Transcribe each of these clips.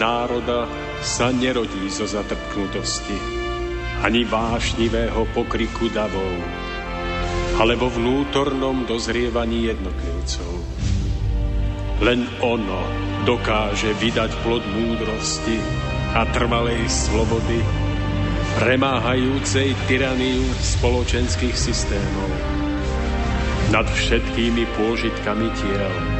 Národa sa nerodí zo zatrpknutosti, ani vášnivého pokriku davov, ale vo vnútornom dozrievaní jednotlivcov. Len ono dokáže vydať plod múdrosti a trvalej slobody, premáhajúcej tyraniu spoločenských systémov nad všetkými pôžitkami tiel,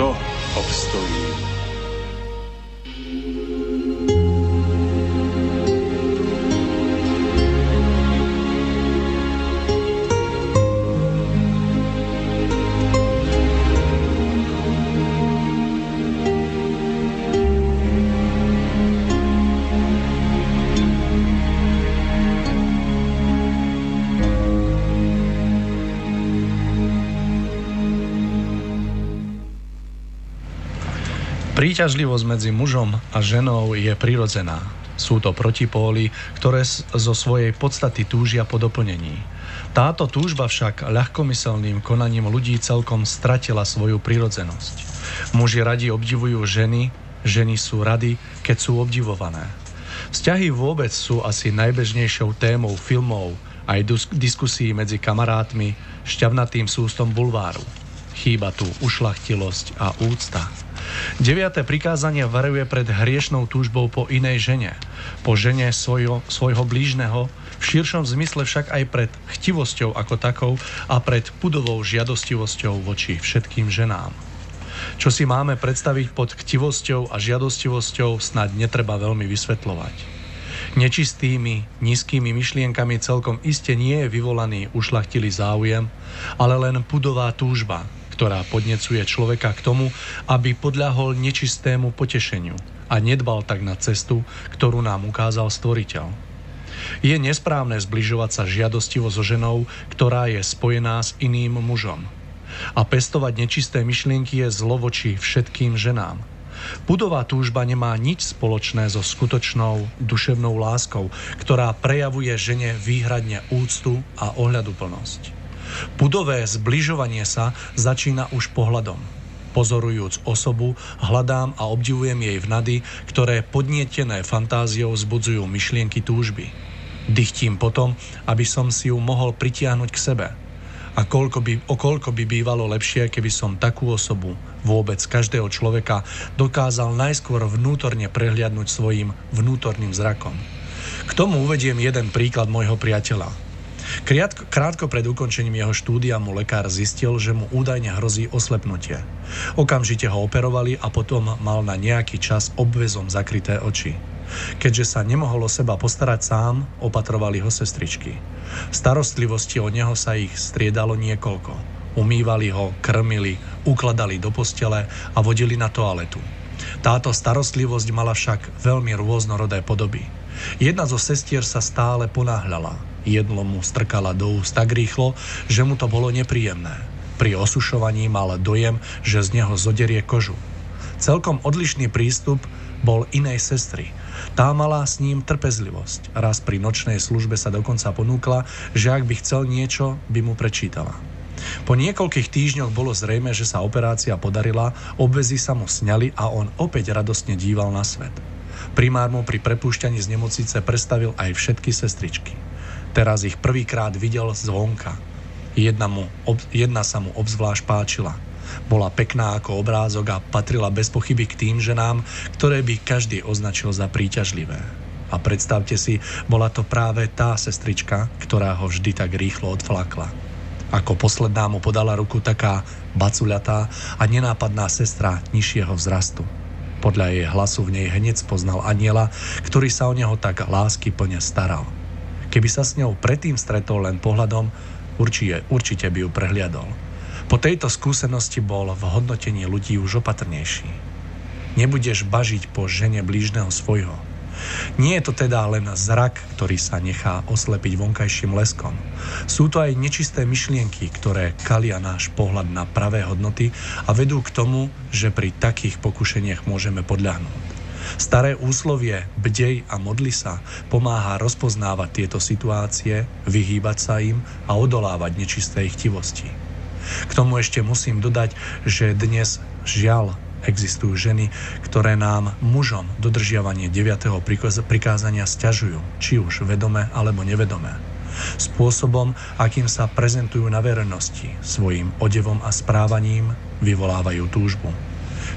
kto obstojí? Príťažlivosť medzi mužom a ženou je prirodzená. Sú to protipóly, ktoré zo svojej podstaty túžia po doplnení. Táto túžba však ľahkomyselným konaním ľudí celkom stratila svoju prirodzenosť. Muži radi obdivujú ženy, ženy sú rady, keď sú obdivované. Vzťahy vôbec sú asi najbežnejšou témou filmov, aj diskusí medzi kamarátmi, šťavnatým sústom bulváru. Chýba tu ušlachtilosť a úcta. Deviate prikázanie varuje pred hriešnou túžbou po inej žene, po žene svojho, svojho blížneho, v širšom zmysle však aj pred chtivosťou ako takou a pred pudovou žiadostivosťou voči všetkým ženám. Čo si máme predstaviť pod chtivosťou a žiadostivosťou, snad netreba veľmi vysvetľovať. Nečistými, nízkymi myšlienkami celkom iste nie je vyvolaný ušlachtilý záujem, ale len pudová túžba, ktorá podnecuje človeka k tomu, aby podľahol nečistému potešeniu a nedbal tak na cestu, ktorú nám ukázal stvoriteľ. Je nesprávne zbližovať sa žiadostivo so ženou, ktorá je spojená s iným mužom. A pestovať nečisté myšlienky je zlo voči všetkým ženám. Budová túžba nemá nič spoločné so skutočnou duševnou láskou, ktorá prejavuje žene výhradne úctu a ohľaduplnosť. Pudové zbližovanie sa začína už pohľadom. Pozorujúc osobu, hľadám a obdivujem jej vnady, ktoré podnietené fantáziou zbudzujú myšlienky túžby. Dychtím potom, aby som si ju mohol pritiahnuť k sebe. A koľko by, o koľko by bývalo lepšie, keby som takú osobu, vôbec každého človeka, dokázal najskôr vnútorne prehliadnúť svojim vnútorným zrakom. K tomu uvediem jeden príklad môjho priateľa, Krátko, krátko pred ukončením jeho štúdia mu lekár zistil, že mu údajne hrozí oslepnutie. Okamžite ho operovali a potom mal na nejaký čas obvezom zakryté oči. Keďže sa nemohol o seba postarať sám, opatrovali ho sestričky. Starostlivosti o neho sa ich striedalo niekoľko. Umývali ho, krmili, ukladali do postele a vodili na toaletu. Táto starostlivosť mala však veľmi rôznorodé podoby. Jedna zo sestier sa stále ponáhľala. Jedlo mu strkala do úst tak rýchlo, že mu to bolo nepríjemné. Pri osušovaní mal dojem, že z neho zoderie kožu. Celkom odlišný prístup bol inej sestry. Tá mala s ním trpezlivosť. Raz pri nočnej službe sa dokonca ponúkla, že ak by chcel niečo, by mu prečítala. Po niekoľkých týždňoch bolo zrejme, že sa operácia podarila, obvezy sa mu sňali a on opäť radostne díval na svet. Primár mu pri prepúšťaní z nemocnice predstavil aj všetky sestričky. Teraz ich prvýkrát videl zvonka. Jedna, mu, ob, jedna sa mu obzvlášť páčila. Bola pekná ako obrázok a patrila bez pochyby k tým ženám, ktoré by každý označil za príťažlivé. A predstavte si, bola to práve tá sestrička, ktorá ho vždy tak rýchlo odflakla. Ako posledná mu podala ruku taká bacuľatá a nenápadná sestra nižšieho vzrastu. Podľa jej hlasu v nej hneď spoznal aniela, ktorý sa o neho tak lásky plne staral – Keby sa s ňou predtým stretol len pohľadom, určite, určite by ju prehliadol. Po tejto skúsenosti bol v hodnotení ľudí už opatrnejší. Nebudeš bažiť po žene blížneho svojho. Nie je to teda len zrak, ktorý sa nechá oslepiť vonkajším leskom. Sú to aj nečisté myšlienky, ktoré kalia náš pohľad na pravé hodnoty a vedú k tomu, že pri takých pokušeniach môžeme podľahnúť. Staré úslovie bdej a modli sa pomáha rozpoznávať tieto situácie, vyhýbať sa im a odolávať nečisté chtivosti. K tomu ešte musím dodať, že dnes žiaľ existujú ženy, ktoré nám mužom dodržiavanie 9. prikázania stiažujú, či už vedome alebo nevedome. Spôsobom, akým sa prezentujú na verejnosti, svojim odevom a správaním vyvolávajú túžbu.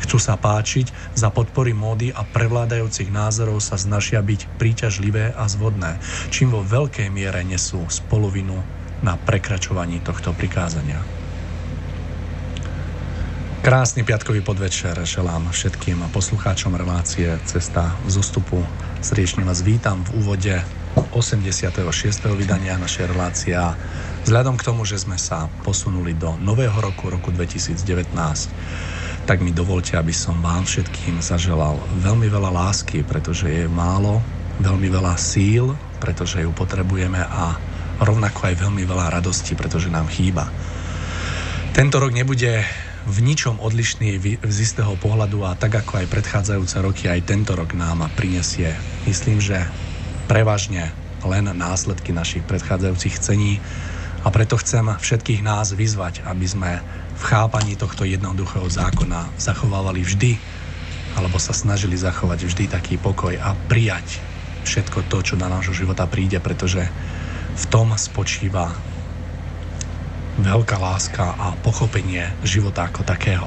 Chcú sa páčiť, za podpory módy a prevládajúcich názorov sa snažia byť príťažlivé a zvodné, čím vo veľkej miere nesú spolovinu na prekračovaní tohto prikázania. Krásny piatkový podvečer želám všetkým poslucháčom relácie Cesta z ústupu. Srdečne vás vítam v úvode 86. vydania našej relácie vzhľadom k tomu, že sme sa posunuli do nového roku, roku 2019, tak mi dovolte, aby som vám všetkým zaželal veľmi veľa lásky, pretože je málo, veľmi veľa síl, pretože ju potrebujeme a rovnako aj veľmi veľa radosti, pretože nám chýba. Tento rok nebude v ničom odlišný z istého pohľadu a tak ako aj predchádzajúce roky, aj tento rok nám prinesie, myslím, že prevažne len následky našich predchádzajúcich cení a preto chcem všetkých nás vyzvať, aby sme v chápaní tohto jednoduchého zákona zachovávali vždy, alebo sa snažili zachovať vždy taký pokoj a prijať všetko to, čo na nášho života príde, pretože v tom spočíva veľká láska a pochopenie života ako takého.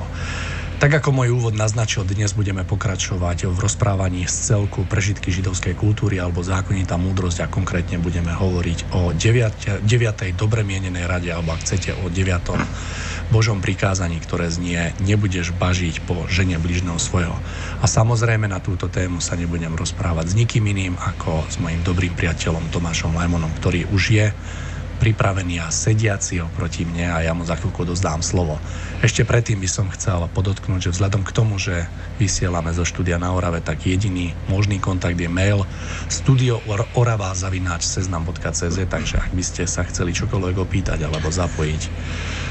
Tak ako môj úvod naznačil, dnes budeme pokračovať v rozprávaní z celku prežitky židovskej kultúry alebo zákonitá múdrosť a konkrétne budeme hovoriť o 9. 9. dobre mienenej rade alebo ak chcete o 9. Božom prikázaní, ktoré znie nebudeš bažiť po žene bližného svojho. A samozrejme na túto tému sa nebudem rozprávať s nikým iným ako s mojim dobrým priateľom Tomášom Lajmonom, ktorý už je pripravený a sediaci oproti mne a ja mu za chvíľku dozdám slovo. Ešte predtým by som chcel podotknúť, že vzhľadom k tomu, že vysielame zo štúdia na Orave, tak jediný možný kontakt je mail studioorava.seznam.cz takže ak by ste sa chceli čokoľvek opýtať alebo zapojiť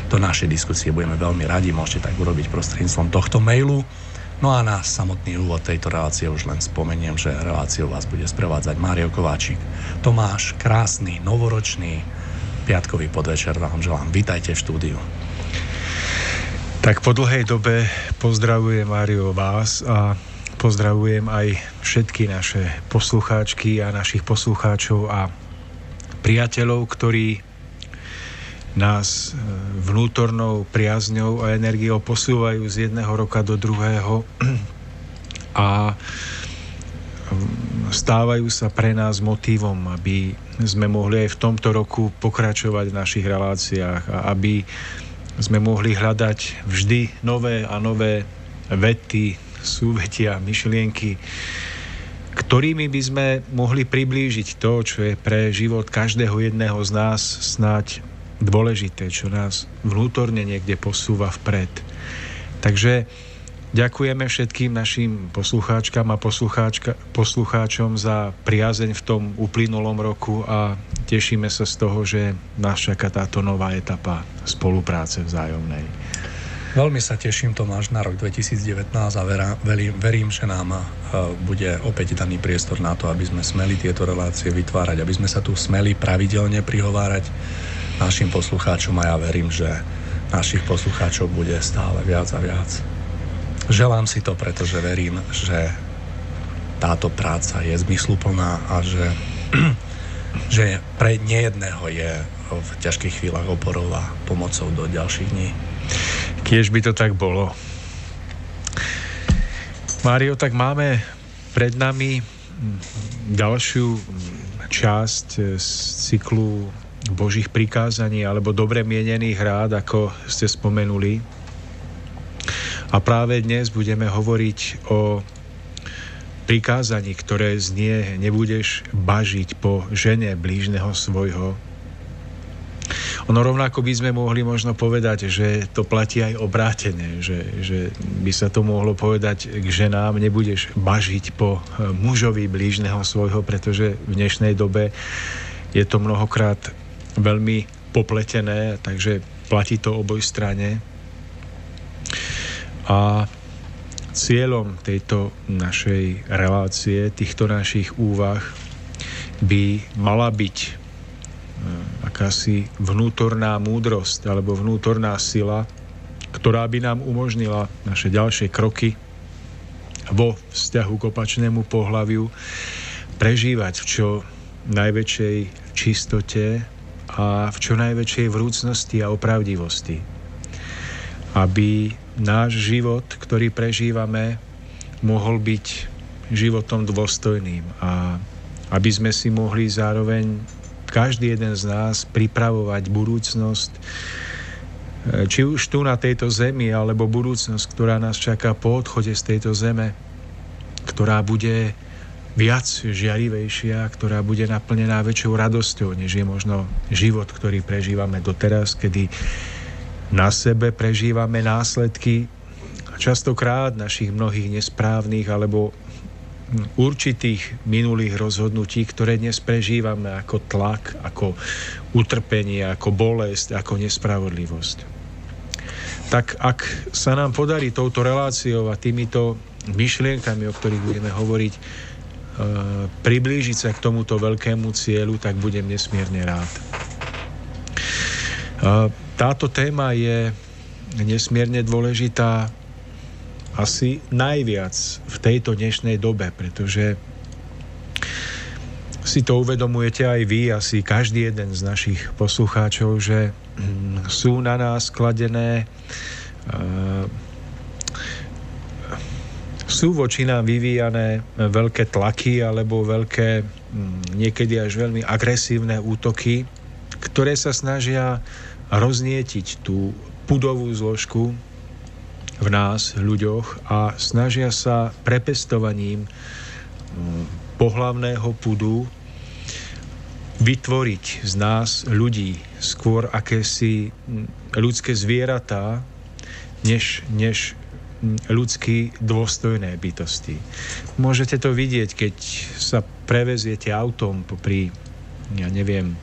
do našej diskusie, budeme veľmi radi, môžete tak urobiť prostredníctvom tohto mailu. No a na samotný úvod tejto relácie už len spomeniem, že reláciu vás bude sprevádzať Mário Kováčik. Tomáš, krásny, novoročný, piatkový podvečer vám želám. Vítajte v štúdiu. Tak po dlhej dobe pozdravujem Mário vás a pozdravujem aj všetky naše poslucháčky a našich poslucháčov a priateľov, ktorí nás e, vnútornou priazňou a energiou posúvajú z jedného roka do druhého a stávajú sa pre nás motivom, aby sme mohli aj v tomto roku pokračovať v našich reláciách a aby sme mohli hľadať vždy nové a nové vety, súvetia, myšlienky, ktorými by sme mohli priblížiť to, čo je pre život každého jedného z nás snáď dôležité, čo nás vnútorne niekde posúva vpred. Takže Ďakujeme všetkým našim poslucháčkam a poslucháčom za priazeň v tom uplynulom roku a tešíme sa z toho, že nás čaká táto nová etapa spolupráce vzájomnej. Veľmi sa teším, Tomáš, na rok 2019 a verá, verím, verím, že nám e, bude opäť daný priestor na to, aby sme smeli tieto relácie vytvárať, aby sme sa tu smeli pravidelne prihovárať našim poslucháčom a ja verím, že našich poslucháčov bude stále viac a viac. Želám si to, pretože verím, že táto práca je zmysluplná a že, že pre nejedného je v ťažkých chvíľach oporov a pomocou do ďalších dní. Kiež by to tak bolo. Mário, tak máme pred nami ďalšiu časť z cyklu Božích prikázaní alebo dobre mienených rád, ako ste spomenuli. A práve dnes budeme hovoriť o prikázaní, ktoré znie nebudeš bažiť po žene blížneho svojho. Ono rovnako by sme mohli možno povedať, že to platí aj obrátene, že, že by sa to mohlo povedať k ženám, nebudeš bažiť po e, mužovi blížneho svojho, pretože v dnešnej dobe je to mnohokrát veľmi popletené, takže platí to oboj strane. A cieľom tejto našej relácie, týchto našich úvah by mala byť e, akási vnútorná múdrosť alebo vnútorná sila, ktorá by nám umožnila naše ďalšie kroky vo vzťahu k opačnému pohľaviu prežívať v čo najväčšej čistote a v čo najväčšej vrúcnosti a opravdivosti. Aby náš život, ktorý prežívame, mohol byť životom dôstojným a aby sme si mohli zároveň každý jeden z nás pripravovať budúcnosť, e, či už tu na tejto zemi, alebo budúcnosť, ktorá nás čaká po odchode z tejto zeme, ktorá bude viac žiarivejšia, ktorá bude naplnená väčšou radosťou, než je možno život, ktorý prežívame doteraz, kedy na sebe prežívame následky častokrát našich mnohých nesprávnych alebo určitých minulých rozhodnutí, ktoré dnes prežívame ako tlak, ako utrpenie, ako bolesť, ako nespravodlivosť. Tak ak sa nám podarí touto reláciou a týmito myšlienkami, o ktorých budeme hovoriť, Eh, priblížiť sa k tomuto veľkému cieľu, tak budem nesmierne rád. Eh, táto téma je nesmierne dôležitá asi najviac v tejto dnešnej dobe, pretože si to uvedomujete aj vy, asi každý jeden z našich poslucháčov, že hm, sú na nás kladené uh, sú voči nám vyvíjané veľké tlaky alebo veľké, mm, niekedy až veľmi agresívne útoky, ktoré sa snažia roznietiť tú pudovú zložku v nás, ľuďoch a snažia sa prepestovaním mm, pohlavného pudu vytvoriť z nás ľudí, skôr akési mm, ľudské zvieratá, než, než ľudský dôstojné bytosti. Môžete to vidieť, keď sa preveziete autom pri, ja neviem,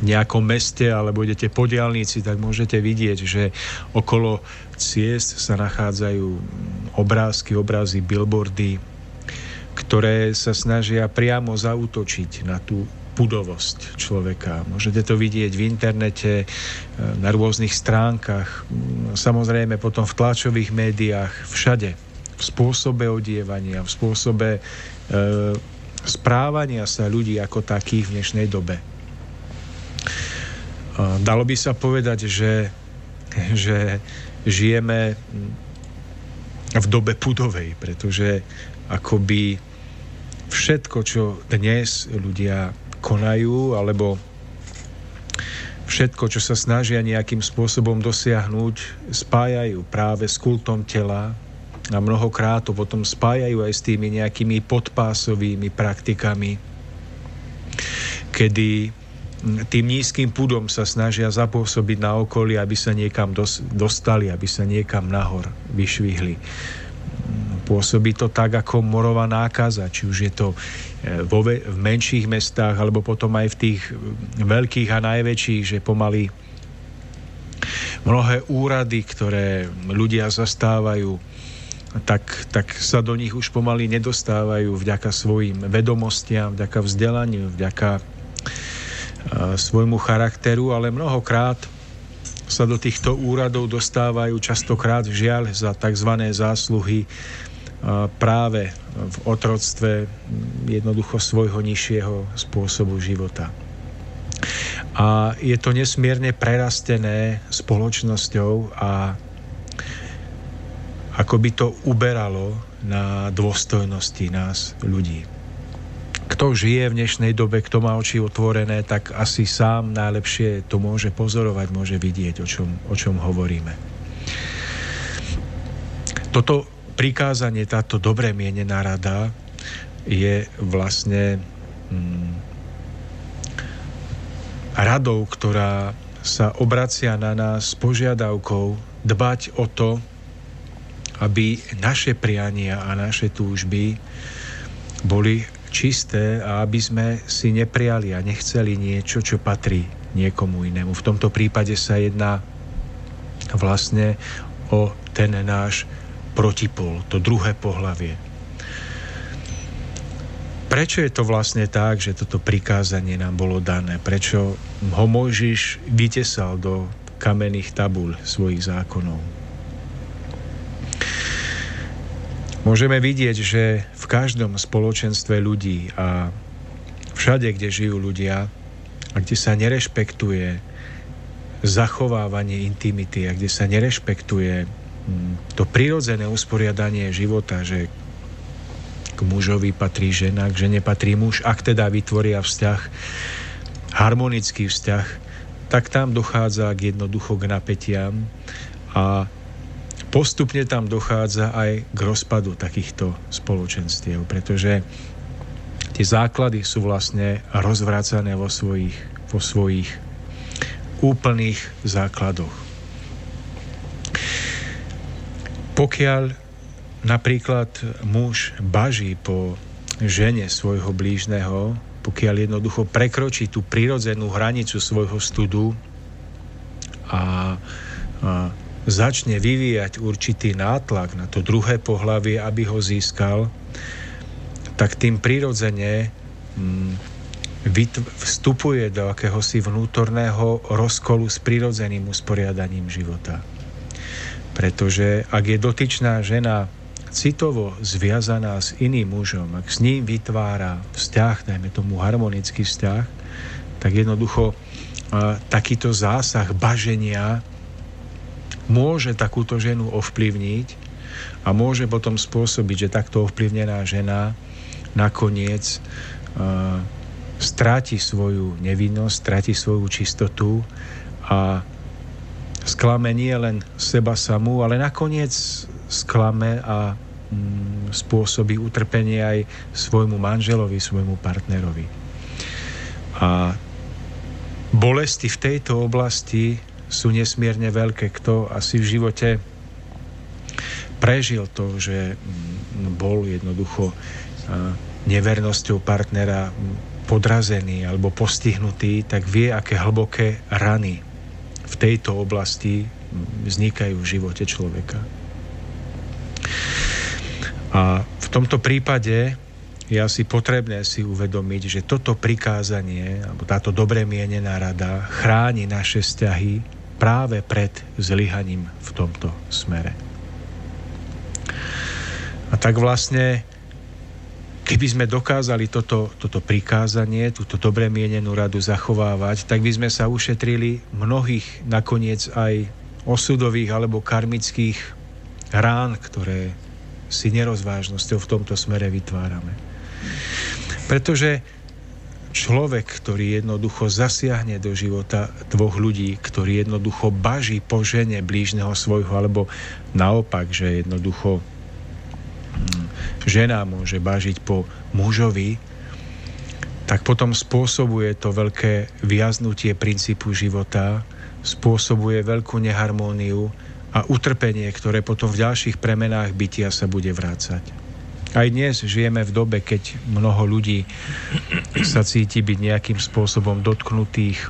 nejakom meste alebo idete po diálnici, tak môžete vidieť, že okolo ciest sa nachádzajú obrázky, obrazy, billboardy, ktoré sa snažia priamo zautočiť na tú pudovosť človeka. Môžete to vidieť v internete, e, na rôznych stránkach, samozrejme potom v tlačových médiách, všade. V spôsobe odievania, v spôsobe e, správania sa ľudí ako takých v dnešnej dobe. Dalo by sa povedať, že, že žijeme v dobe pudovej, pretože akoby všetko, čo dnes ľudia konajú, alebo všetko, čo sa snažia nejakým spôsobom dosiahnuť, spájajú práve s kultom tela a mnohokrát to potom spájajú aj s tými nejakými podpásovými praktikami, kedy tým nízkym púdom sa snažia zapôsobiť na okolie, aby sa niekam dostali, aby sa niekam nahor vyšvihli. Pôsobí to tak ako morová nákaza, či už je to e, vo, v menších mestách, alebo potom aj v tých veľkých a najväčších, že pomaly mnohé úrady, ktoré ľudia zastávajú, tak, tak sa do nich už pomaly nedostávajú vďaka svojim vedomostiam, vďaka vzdelaniu, vďaka svojmu charakteru, ale mnohokrát sa do týchto úradov dostávajú častokrát žiaľ za tzv. zásluhy práve v otroctve jednoducho svojho nižšieho spôsobu života. A je to nesmierne prerastené spoločnosťou a ako by to uberalo na dôstojnosti nás ľudí. Kto žije v dnešnej dobe, kto má oči otvorené, tak asi sám najlepšie to môže pozorovať, môže vidieť, o čom, o čom hovoríme. Toto prikázanie, táto dobre mienená rada je vlastne mm, radou, ktorá sa obracia na nás s požiadavkou dbať o to, aby naše priania a naše túžby boli čisté a aby sme si nepriali a nechceli niečo, čo patrí niekomu inému. V tomto prípade sa jedná vlastne o ten náš protipol, to druhé pohlavie. Prečo je to vlastne tak, že toto prikázanie nám bolo dané? Prečo ho Mojžiš vytesal do kamenných tabúľ svojich zákonov? Môžeme vidieť, že v každom spoločenstve ľudí a všade, kde žijú ľudia a kde sa nerešpektuje zachovávanie intimity a kde sa nerešpektuje mm, to prirodzené usporiadanie života, že mužovi patrí žena, k žene patrí muž. Ak teda vytvoria vzťah, harmonický vzťah, tak tam dochádza k jednoducho k napätiam a postupne tam dochádza aj k rozpadu takýchto spoločenstiev, pretože tie základy sú vlastne rozvracané vo svojich, vo svojich úplných základoch. Pokiaľ napríklad muž baží po žene svojho blížneho, pokiaľ jednoducho prekročí tú prirodzenú hranicu svojho studu a, a začne vyvíjať určitý nátlak na to druhé pohlavie, aby ho získal, tak tým prirodzene mm, vstupuje do akéhosi vnútorného rozkolu s prirodzeným usporiadaním života. Pretože ak je dotyčná žena citovo zviazaná s iným mužom, ak s ním vytvára vzťah, dajme tomu harmonický vzťah, tak jednoducho takýto zásah baženia môže takúto ženu ovplyvniť a môže potom spôsobiť, že takto ovplyvnená žena nakoniec a, stráti svoju nevinnosť, stráti svoju čistotu a sklame nie len seba samú, ale nakoniec sklame a mm, spôsobí utrpenie aj svojmu manželovi, svojmu partnerovi. A bolesti v tejto oblasti sú nesmierne veľké. Kto asi v živote prežil to, že mm, bol jednoducho nevernosťou partnera podrazený alebo postihnutý, tak vie, aké hlboké rany v tejto oblasti vznikajú v živote človeka. A v tomto prípade je asi potrebné si uvedomiť, že toto prikázanie, alebo táto dobre mienená rada chráni naše vzťahy práve pred zlyhaním v tomto smere. A tak vlastne, keby sme dokázali toto, toto prikázanie, túto dobre mienenú radu zachovávať, tak by sme sa ušetrili mnohých nakoniec aj osudových alebo karmických rán, ktoré si nerozvážnosťou v tomto smere vytvárame. Pretože človek, ktorý jednoducho zasiahne do života dvoch ľudí, ktorý jednoducho baží po žene blížneho svojho, alebo naopak, že jednoducho hm, žena môže bažiť po mužovi, tak potom spôsobuje to veľké viaznutie princípu života, spôsobuje veľkú neharmóniu a utrpenie, ktoré potom v ďalších premenách bytia sa bude vrácať. Aj dnes žijeme v dobe, keď mnoho ľudí sa cíti byť nejakým spôsobom dotknutých,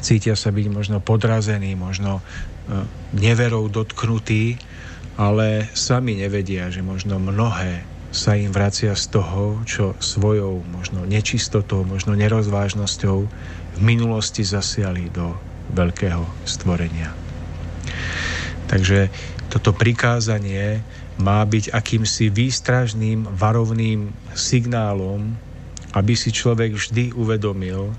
cítia sa byť možno podrazení, možno e, neverou dotknutí, ale sami nevedia, že možno mnohé sa im vracia z toho, čo svojou možno nečistotou, možno nerozvážnosťou v minulosti zasiali do veľkého stvorenia. Takže toto prikázanie má byť akýmsi výstražným, varovným signálom, aby si človek vždy uvedomil,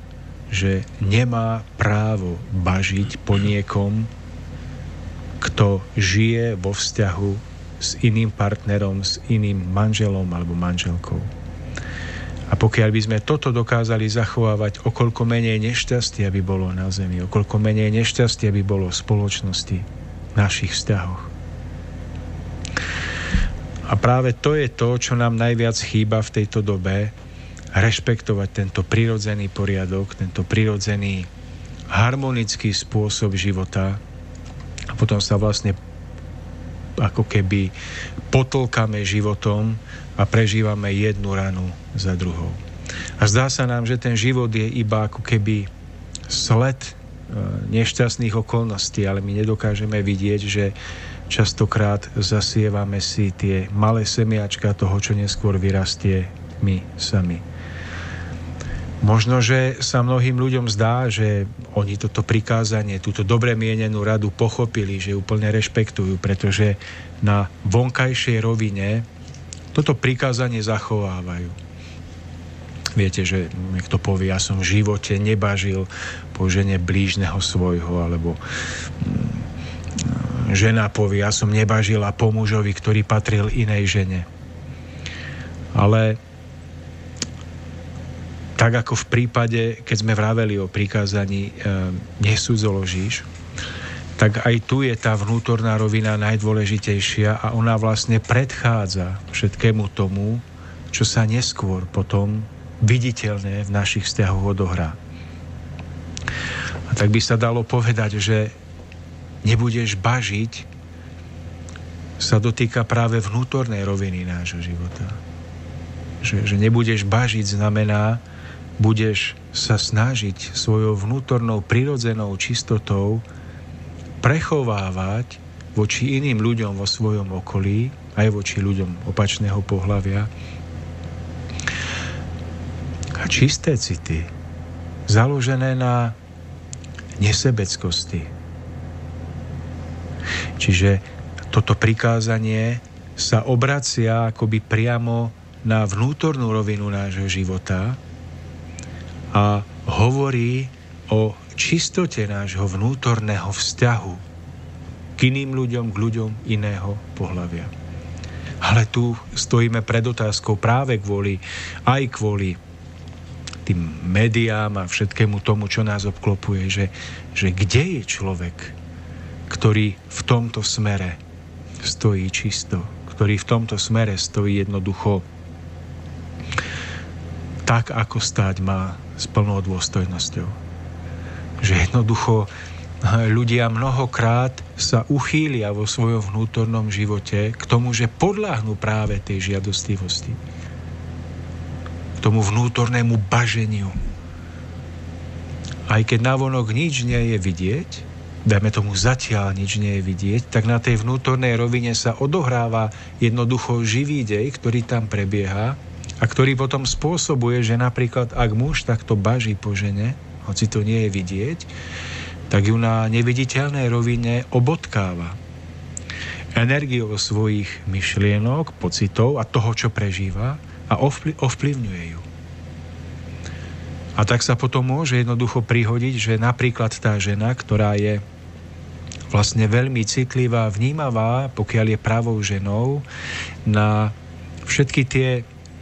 že nemá právo bažiť po niekom, kto žije vo vzťahu s iným partnerom, s iným manželom alebo manželkou. A pokiaľ by sme toto dokázali zachovávať, okolko menej nešťastia by bolo na Zemi, okolko menej nešťastia by bolo v spoločnosti, našich vzťahoch. A práve to je to, čo nám najviac chýba v tejto dobe, rešpektovať tento prirodzený poriadok, tento prirodzený harmonický spôsob života a potom sa vlastne ako keby potlkame životom a prežívame jednu ranu za druhou. A zdá sa nám, že ten život je iba ako keby sled e, nešťastných okolností, ale my nedokážeme vidieť, že častokrát zasievame si tie malé semiačka toho, čo neskôr vyrastie my sami. Možno, že sa mnohým ľuďom zdá, že oni toto prikázanie, túto dobre mienenú radu pochopili, že úplne rešpektujú, pretože na vonkajšej rovine toto prikázanie zachovávajú. Viete, že niekto povie, ja som v živote nebažil po žene blížneho svojho, alebo mm, žena povie, ja som nebažila po mužovi, ktorý patril inej žene. Ale tak ako v prípade, keď sme vraveli o prikázaní e, nesúdzoložíš, tak aj tu je tá vnútorná rovina najdôležitejšia a ona vlastne predchádza všetkému tomu, čo sa neskôr potom viditeľne v našich vzťahoch odohrá. A tak by sa dalo povedať, že nebudeš bažiť sa dotýka práve vnútornej roviny nášho života. Že, že nebudeš bažiť znamená, budeš sa snažiť svojou vnútornou prirodzenou čistotou prechovávať voči iným ľuďom vo svojom okolí, aj voči ľuďom opačného pohľavia, a čisté city, založené na nesebeckosti. Čiže toto prikázanie sa obracia akoby priamo na vnútornú rovinu nášho života, a hovorí o čistote nášho vnútorného vzťahu k iným ľuďom, k ľuďom iného pohľavia. Ale tu stojíme pred otázkou práve kvôli, aj kvôli tým médiám a všetkému tomu, čo nás obklopuje, že, že kde je človek, ktorý v tomto smere stojí čisto, ktorý v tomto smere stojí jednoducho tak, ako stáť má s plnou dôstojnosťou. Že jednoducho eh, ľudia mnohokrát sa uchýlia vo svojom vnútornom živote k tomu, že podľahnú práve tej žiadostivosti. K tomu vnútornému baženiu. Aj keď navonok nič nie je vidieť, dajme tomu zatiaľ nič nie je vidieť, tak na tej vnútornej rovine sa odohráva jednoducho živý dej, ktorý tam prebieha a ktorý potom spôsobuje, že napríklad ak muž takto baží po žene, hoci to nie je vidieť, tak ju na neviditeľnej rovine obotkáva energiou svojich myšlienok, pocitov a toho, čo prežíva a ovplyvňuje ju. A tak sa potom môže jednoducho prihodiť, že napríklad tá žena, ktorá je vlastne veľmi citlivá, vnímavá, pokiaľ je pravou ženou, na všetky tie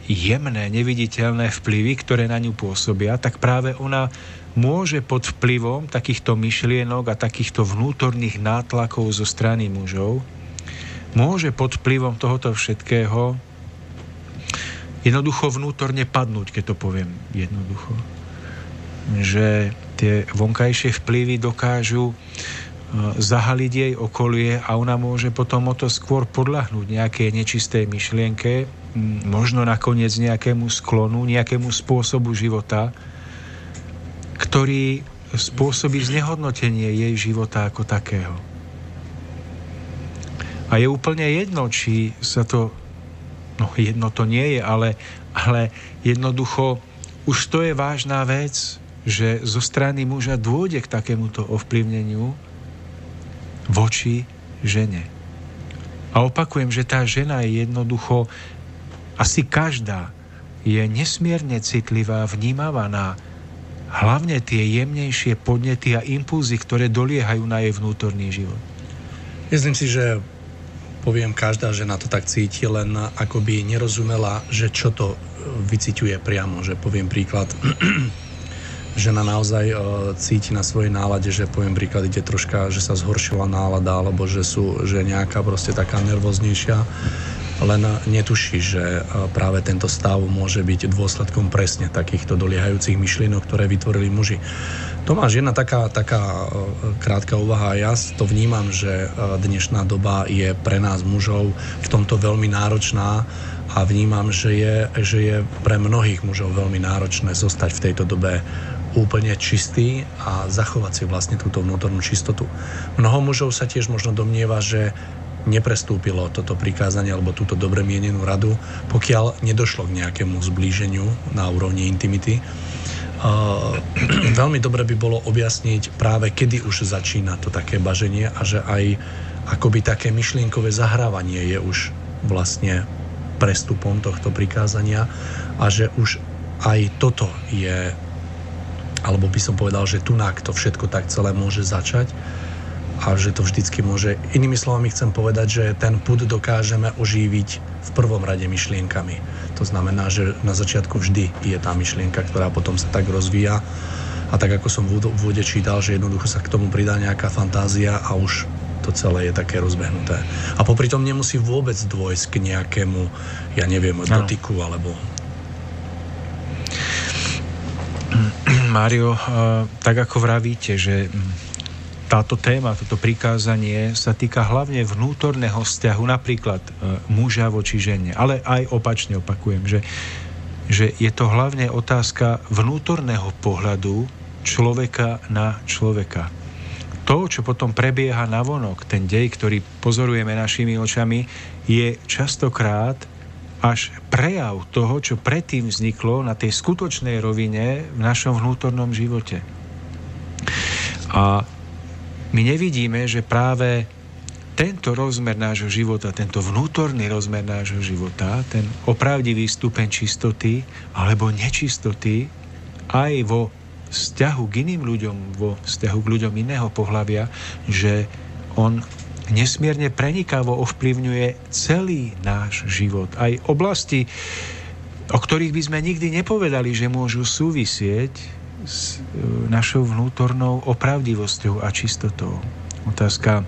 jemné, neviditeľné vplyvy, ktoré na ňu pôsobia, tak práve ona môže pod vplyvom takýchto myšlienok a takýchto vnútorných nátlakov zo strany mužov, môže pod vplyvom tohoto všetkého jednoducho vnútorne padnúť, keď to poviem jednoducho. Že tie vonkajšie vplyvy dokážu zahaliť jej okolie a ona môže potom o to skôr podľahnúť nejaké nečisté myšlienke, možno nakoniec nejakému sklonu, nejakému spôsobu života, ktorý spôsobí znehodnotenie jej života ako takého. A je úplne jedno, či sa to, no jedno to nie je, ale, ale jednoducho už to je vážna vec, že zo strany muža dôjde k takémuto ovplyvneniu, voči žene. A opakujem, že tá žena je jednoducho, asi každá, je nesmierne citlivá, vnímavá na hlavne tie jemnejšie podnety a impulzy, ktoré doliehajú na jej vnútorný život. Myslím si, že poviem, každá žena to tak cíti, len ako by nerozumela, že čo to vyciťuje priamo. Že poviem príklad, žena naozaj uh, cíti na svojej nálade, že poviem príklad, ide troška, že sa zhoršila nálada, alebo že sú, že nejaká proste taká nervóznejšia. len netuší, že práve tento stav môže byť dôsledkom presne takýchto doliehajúcich myšlienok, ktoré vytvorili muži. Tomáš, jedna taká, taká krátka úvaha. Ja to vnímam, že dnešná doba je pre nás mužov v tomto veľmi náročná a vnímam, že je, že je pre mnohých mužov veľmi náročné zostať v tejto dobe úplne čistý a zachovať si vlastne túto vnútornú čistotu. Mnoho mužov sa tiež možno domnieva, že neprestúpilo toto prikázanie alebo túto dobre mienenú radu, pokiaľ nedošlo k nejakému zblíženiu na úrovni intimity. Uh, veľmi dobre by bolo objasniť práve, kedy už začína to také baženie a že aj akoby také myšlienkové zahrávanie je už vlastne prestupom tohto prikázania a že už aj toto je alebo by som povedal, že tunák to všetko tak celé môže začať a že to vždycky môže. Inými slovami chcem povedať, že ten put dokážeme ožíviť v prvom rade myšlienkami. To znamená, že na začiatku vždy je tá myšlienka, ktorá potom sa tak rozvíja a tak ako som v úvode čítal, že jednoducho sa k tomu pridá nejaká fantázia a už to celé je také rozbehnuté. A popri tom nemusí vôbec dôjsť k nejakému, ja neviem, dotyku alebo Mário, tak ako vravíte, že táto téma, toto prikázanie sa týka hlavne vnútorného vzťahu, napríklad e, muža voči žene, ale aj opačne opakujem, že, že je to hlavne otázka vnútorného pohľadu človeka na človeka. To, čo potom prebieha na vonok, ten dej, ktorý pozorujeme našimi očami, je častokrát až prejav toho, čo predtým vzniklo na tej skutočnej rovine v našom vnútornom živote. A my nevidíme, že práve tento rozmer nášho života, tento vnútorný rozmer nášho života, ten opravdivý stupeň čistoty alebo nečistoty aj vo vzťahu k iným ľuďom, vo vzťahu k ľuďom iného pohľavia, že on nesmierne prenikavo ovplyvňuje celý náš život. Aj oblasti, o ktorých by sme nikdy nepovedali, že môžu súvisieť s e, našou vnútornou opravdivosťou a čistotou. Otázka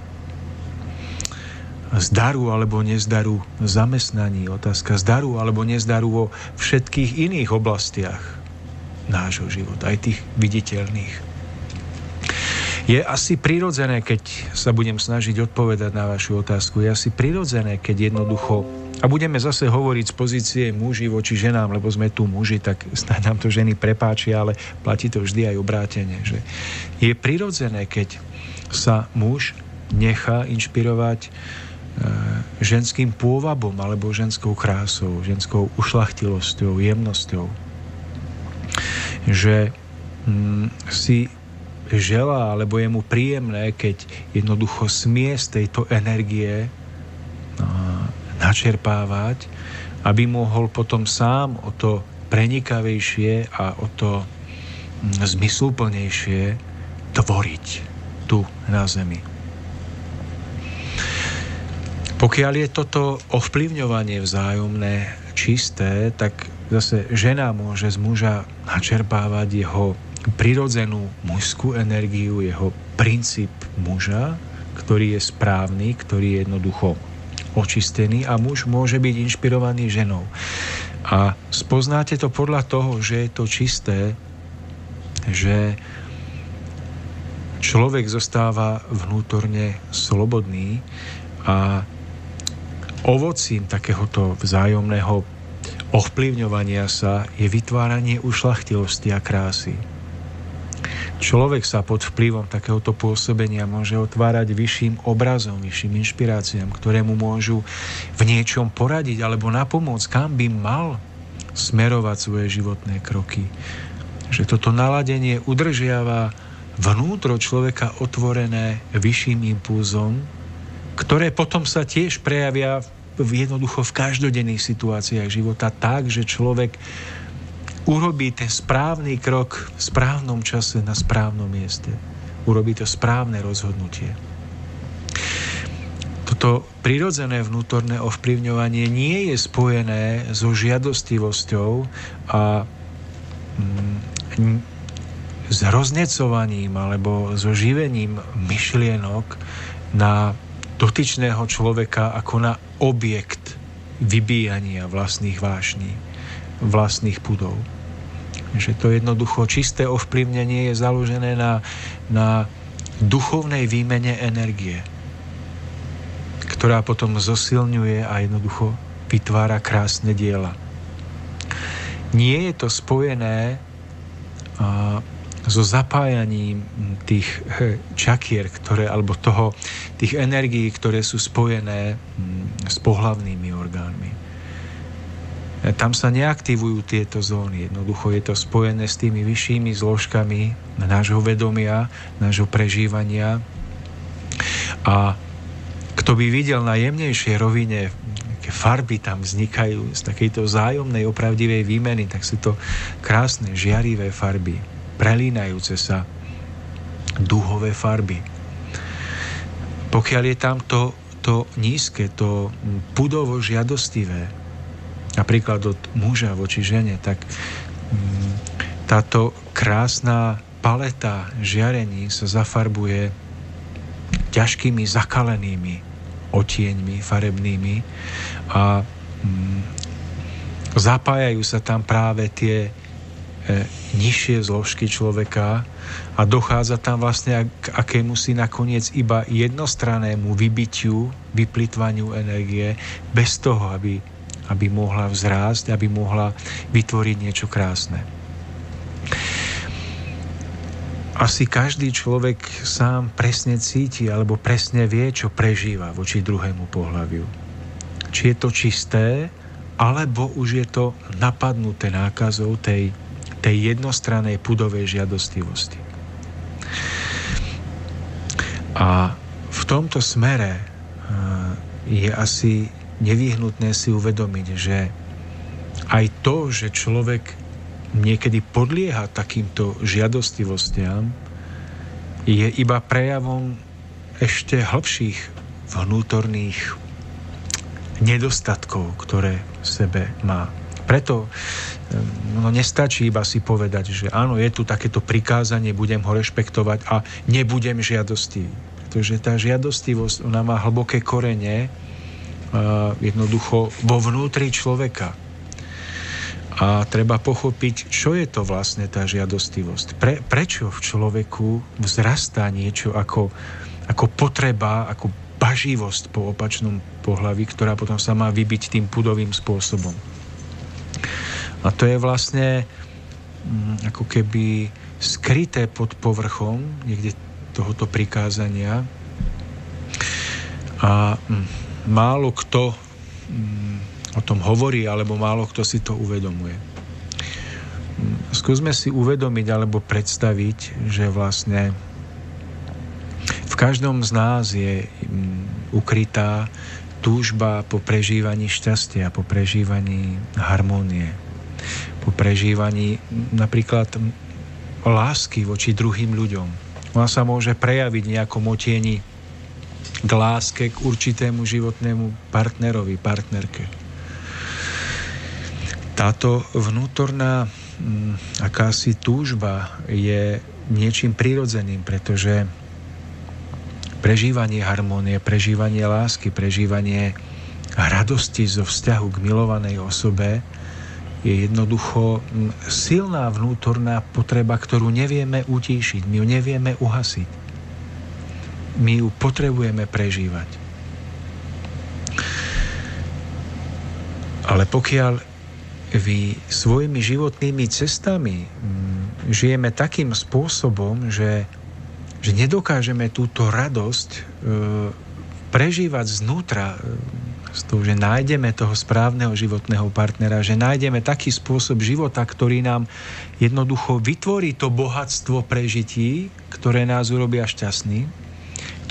zdaru alebo nezdaru zamestnaní, otázka zdaru alebo nezdaru vo všetkých iných oblastiach nášho života, aj tých viditeľných. Je asi prirodzené, keď sa budem snažiť odpovedať na vašu otázku, je asi prirodzené, keď jednoducho a budeme zase hovoriť z pozície muži voči ženám, lebo sme tu muži, tak snáď nám to ženy prepáčia, ale platí to vždy aj obrátene. Že je prirodzené, keď sa muž nechá inšpirovať e, ženským pôvabom alebo ženskou krásou, ženskou ušlachtilosťou, jemnosťou. Že mm, si želá, alebo je mu príjemné, keď jednoducho smie z tejto energie načerpávať, aby mohol potom sám o to prenikavejšie a o to mm, zmysluplnejšie tvoriť tu na Zemi. Pokiaľ je toto ovplyvňovanie vzájomné čisté, tak zase žena môže z muža načerpávať jeho prirodzenú mužskú energiu, jeho princíp muža, ktorý je správny, ktorý je jednoducho očistený a muž môže byť inšpirovaný ženou. A spoznáte to podľa toho, že je to čisté, že človek zostáva vnútorne slobodný a ovocím takéhoto vzájomného ovplyvňovania sa je vytváranie ušlachtilosti a krásy. Človek sa pod vplyvom takéhoto pôsobenia môže otvárať vyšším obrazom, vyšším inšpiráciám, ktoré mu môžu v niečom poradiť alebo napomôcť, kam by mal smerovať svoje životné kroky. Že toto naladenie udržiava vnútro človeka otvorené vyšším impulzom, ktoré potom sa tiež prejavia v jednoducho v každodenných situáciách života tak, že človek urobí ten správny krok v správnom čase na správnom mieste. Urobí to správne rozhodnutie. Toto prirodzené vnútorné ovplyvňovanie nie je spojené so žiadostivosťou a mm, s roznecovaním alebo so živením myšlienok na dotyčného človeka ako na objekt vybíjania vlastných vášní, vlastných pudov. Že to jednoducho čisté ovplyvnenie je založené na, na duchovnej výmene energie, ktorá potom zosilňuje a jednoducho vytvára krásne diela. Nie je to spojené a, so zapájaním tých čakier, ktoré, alebo toho, tých energií, ktoré sú spojené s pohlavnými orgánmi. Tam sa neaktivujú tieto zóny. Jednoducho je to spojené s tými vyššími zložkami nášho vedomia, nášho prežívania. A kto by videl na jemnejšej rovine, aké farby tam vznikajú z takejto zájomnej opravdivej výmeny, tak sú to krásne, žiarivé farby, prelínajúce sa duhové farby. Pokiaľ je tam to, to nízke, to pudovo žiadostivé, napríklad od muža voči žene, tak mm, táto krásna paleta žiarení sa zafarbuje ťažkými zakalenými otieňmi farebnými a mm, zapájajú sa tam práve tie e, nižšie zložky človeka a dochádza tam vlastne k akému si nakoniec iba jednostrannému vybitiu, vyplitvaniu energie bez toho, aby aby mohla vzrásť, aby mohla vytvoriť niečo krásne. Asi každý človek sám presne cíti alebo presne vie, čo prežíva voči druhému pohľaviu. Či je to čisté, alebo už je to napadnuté nákazou tej, tej jednostrannej pudovej žiadostivosti. A v tomto smere je asi nevyhnutné si uvedomiť, že aj to, že človek niekedy podlieha takýmto žiadostivostiam, je iba prejavom ešte hlbších vnútorných nedostatkov, ktoré v sebe má. Preto no, nestačí iba si povedať, že áno, je tu takéto prikázanie, budem ho rešpektovať a nebudem žiadostivý. Pretože tá žiadostivosť, ona má hlboké korene jednoducho vo vnútri človeka. A treba pochopiť, čo je to vlastne tá žiadostivosť. Pre, prečo v človeku vzrastá niečo ako, ako potreba, ako baživosť po opačnom pohlaví, ktorá potom sa má vybiť tým pudovým spôsobom. A to je vlastne mm, ako keby skryté pod povrchom niekde tohoto prikázania. A mm, málo kto mm, o tom hovorí, alebo málo kto si to uvedomuje. Mm, skúsme si uvedomiť alebo predstaviť, že vlastne v každom z nás je mm, ukrytá túžba po prežívaní šťastia, po prežívaní harmónie, po prežívaní napríklad lásky voči druhým ľuďom. Ona sa môže prejaviť nejakom otieni k láske, k určitému životnému partnerovi, partnerke. Táto vnútorná m, mm, akási túžba je niečím prirodzeným, pretože prežívanie harmónie, prežívanie lásky, prežívanie radosti zo vzťahu k milovanej osobe je jednoducho mm, silná vnútorná potreba, ktorú nevieme utíšiť, my ju nevieme uhasiť my ju potrebujeme prežívať. Ale pokiaľ vy svojimi životnými cestami mm, žijeme takým spôsobom, že, že nedokážeme túto radosť e, prežívať znútra, e, z toho, že nájdeme toho správneho životného partnera, že nájdeme taký spôsob života, ktorý nám jednoducho vytvorí to bohatstvo prežití, ktoré nás urobia šťastný,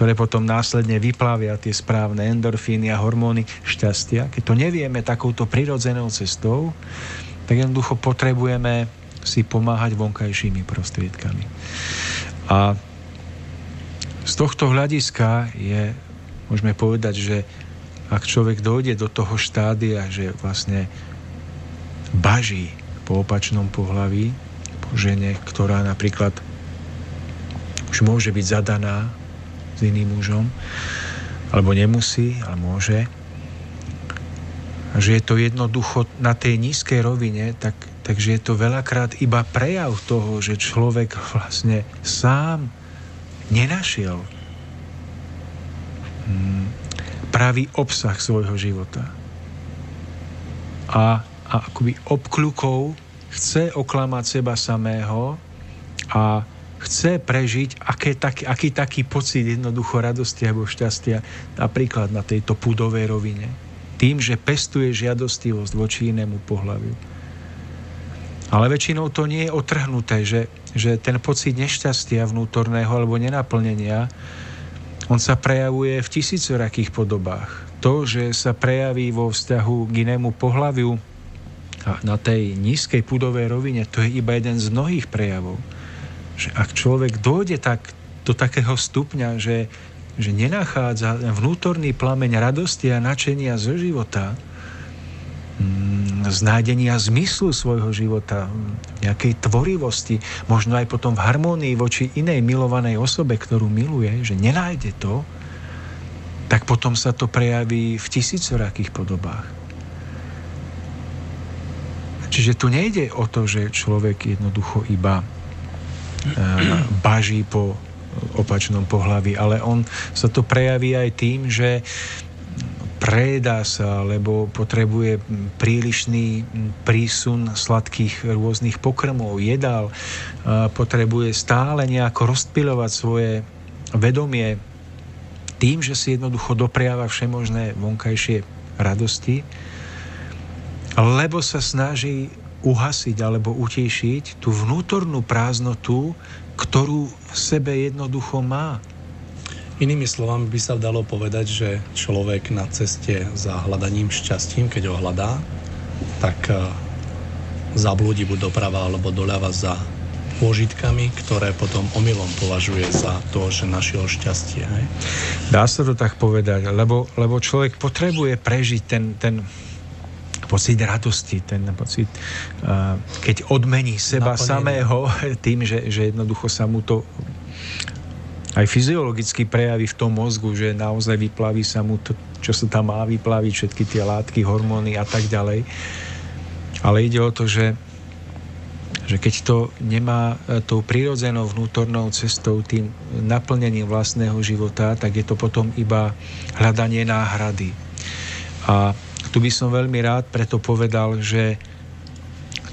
ktoré potom následne vyplavia tie správne endorfíny a hormóny šťastia. Keď to nevieme takouto prirodzenou cestou, tak jednoducho potrebujeme si pomáhať vonkajšími prostriedkami. A z tohto hľadiska je, môžeme povedať, že ak človek dojde do toho štádia, že vlastne baží po opačnom pohlaví, po žene, ktorá napríklad už môže byť zadaná iným mužom, alebo nemusí, ale môže. že je to jednoducho na tej nízkej rovine, tak, takže je to veľakrát iba prejav toho, že človek vlastne sám nenašiel mm, pravý obsah svojho života. A, a akoby obkľukou chce oklamať seba samého a chce prežiť aké, taký, aký taký pocit jednoducho radosti alebo šťastia napríklad na tejto púdovej rovine tým, že pestuje žiadostivosť voči inému pohľaviu. Ale väčšinou to nie je otrhnuté, že, že ten pocit nešťastia vnútorného alebo nenaplnenia, on sa prejavuje v tisícorakých podobách. To, že sa prejaví vo vzťahu k inému pohľaviu na tej nízkej pudovej rovine, to je iba jeden z mnohých prejavov. Že ak človek dojde tak, do takého stupňa, že že nenachádza vnútorný plameň radosti a načenia zo života, mm, z nájdenia zmyslu svojho života, nejakej tvorivosti, možno aj potom v harmónii voči inej milovanej osobe, ktorú miluje, že nenájde to, tak potom sa to prejaví v tisícorakých podobách. Čiže tu nejde o to, že človek jednoducho iba baží po opačnom pohlaví, ale on sa to prejaví aj tým, že prejedá sa, lebo potrebuje prílišný prísun sladkých rôznych pokrmov, jedál, potrebuje stále nejako rozpilovať svoje vedomie tým, že si jednoducho dopriava všemožné vonkajšie radosti, lebo sa snaží uhasiť alebo utišiť tú vnútornú prázdnotu, ktorú v sebe jednoducho má. Inými slovami by sa dalo povedať, že človek na ceste za hľadaním šťastím, keď ho hľadá, tak e, zablúdi buď doprava alebo doľava za pôžitkami, ktoré potom omylom považuje za to, že našiel šťastie. Hej? Dá sa to tak povedať, lebo, lebo človek potrebuje prežiť ten, ten pocit radosti, ten pocit, keď odmení seba Naplnený. samého tým, že, že jednoducho sa mu to aj fyziologicky prejaví v tom mozgu, že naozaj vyplaví sa mu to, čo sa tam má vyplaviť, všetky tie látky, hormóny a tak ďalej. Ale ide o to, že, že keď to nemá e, tou prírodzenou vnútornou cestou, tým naplnením vlastného života, tak je to potom iba hľadanie náhrady. A tu by som veľmi rád preto povedal, že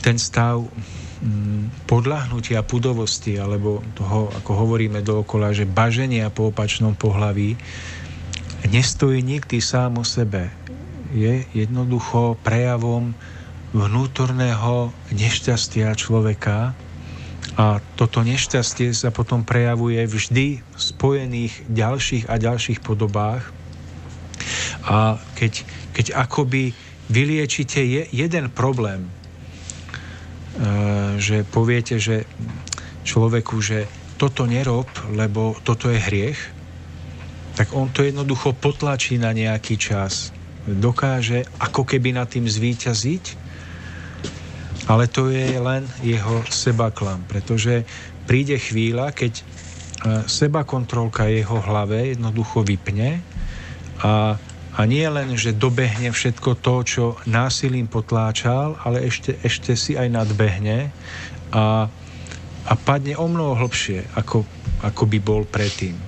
ten stav mm, podľahnutia pudovosti, alebo toho, ako hovoríme dookola, že baženia po opačnom pohlaví, nestojí nikdy sám o sebe. Je jednoducho prejavom vnútorného nešťastia človeka a toto nešťastie sa potom prejavuje vždy v spojených ďalších a ďalších podobách. A keď keď akoby vyliečite je, jeden problém, e, že poviete, že človeku, že toto nerob, lebo toto je hriech, tak on to jednoducho potlačí na nejaký čas. Dokáže ako keby nad tým zvíťaziť, ale to je len jeho sebaklam, pretože príde chvíľa, keď e, seba kontrolka jeho hlave jednoducho vypne a a nie len, že dobehne všetko to, čo násilím potláčal, ale ešte, ešte si aj nadbehne a, a padne o mnoho hlbšie, ako, ako by bol predtým.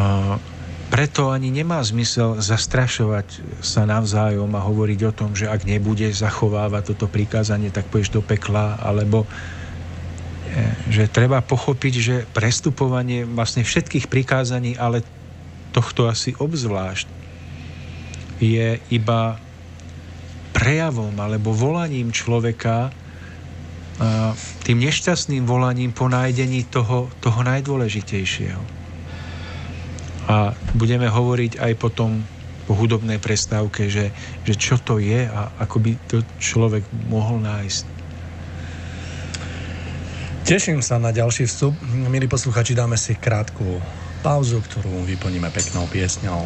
A preto ani nemá zmysel zastrašovať sa navzájom a hovoriť o tom, že ak nebude zachovávať toto prikázanie, tak pôjdeš do pekla, alebo e, že treba pochopiť, že prestupovanie vlastne všetkých prikázaní, ale tohto asi obzvlášť, je iba prejavom alebo volaním človeka, tým nešťastným volaním po nájdení toho, toho najdôležitejšieho. A budeme hovoriť aj potom po hudobnej prestávke, že, že čo to je a ako by to človek mohol nájsť. Teším sa na ďalší vstup. Milí posluchači, dáme si krátku pauzu, ktorú vyplníme peknou piesňou.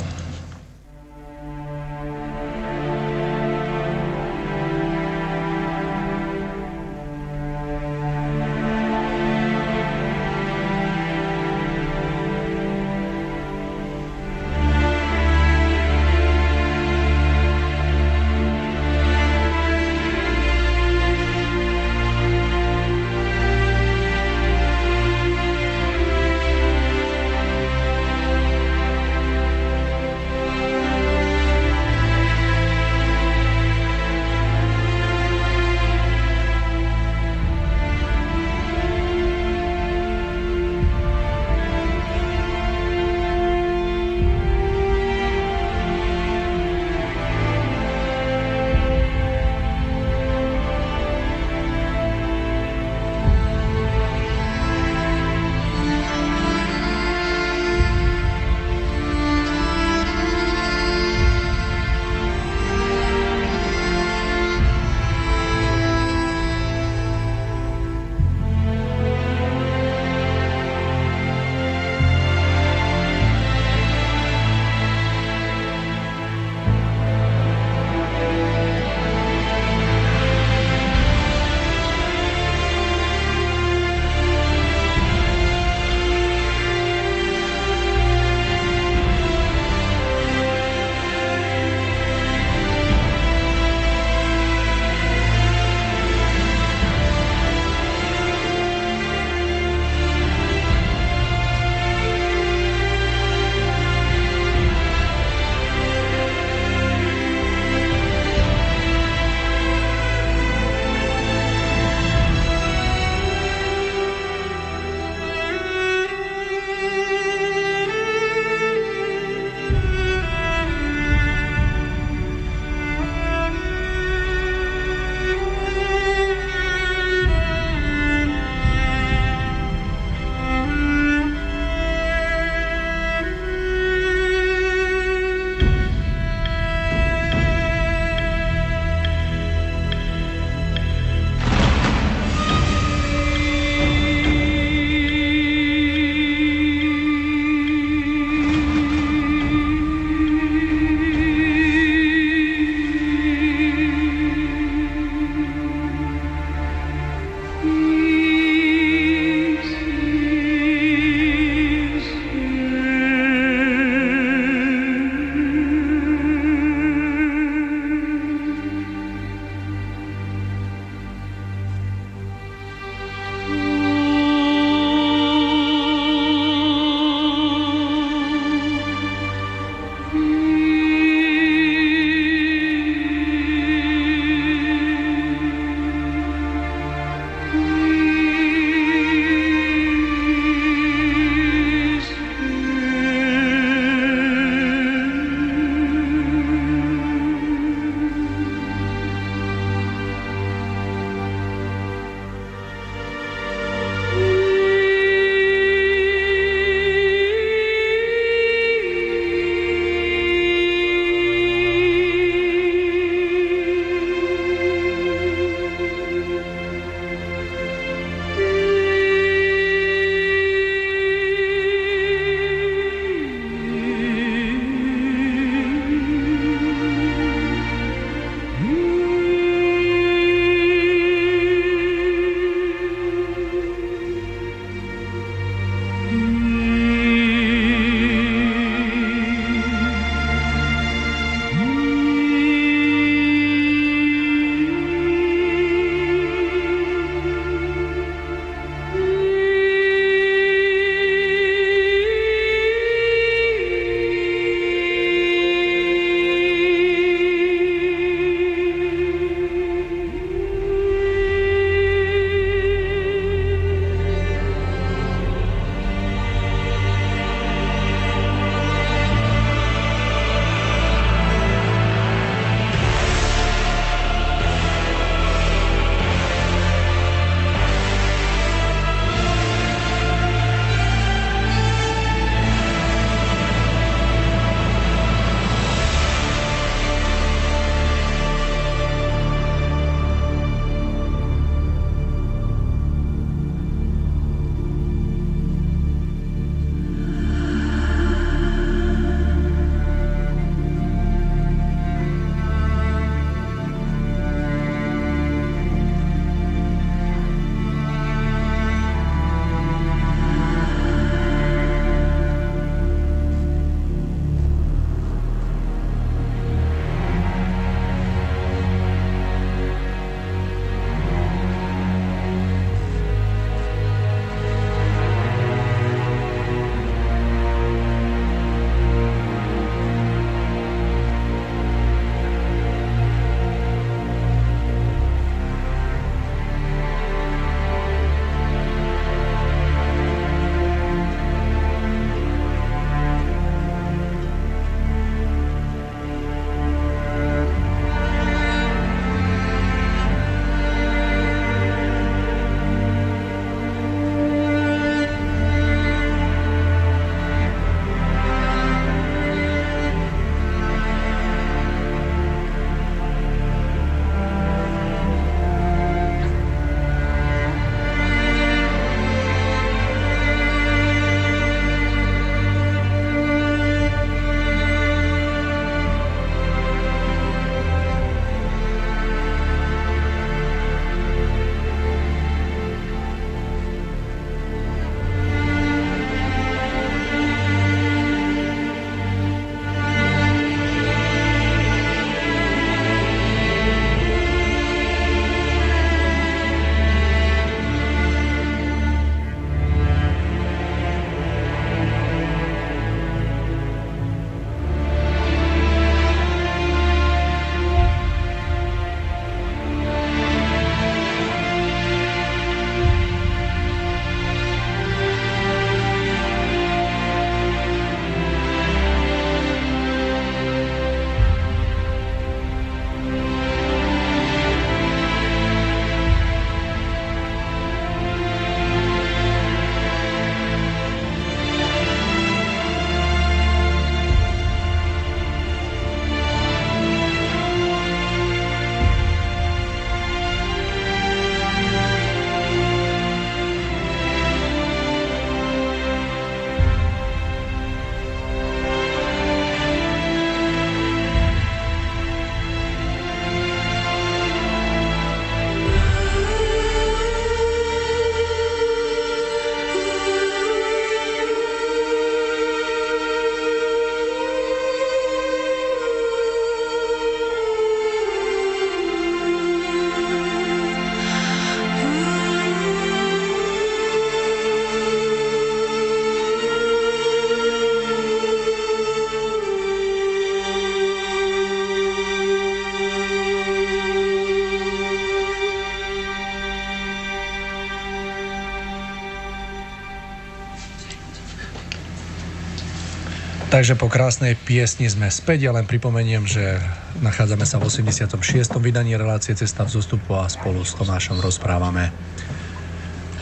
Takže po krásnej piesni sme späť. Ja len pripomeniem, že nachádzame sa v 86. vydaní relácie Cesta v zostupu a spolu s Tomášom rozprávame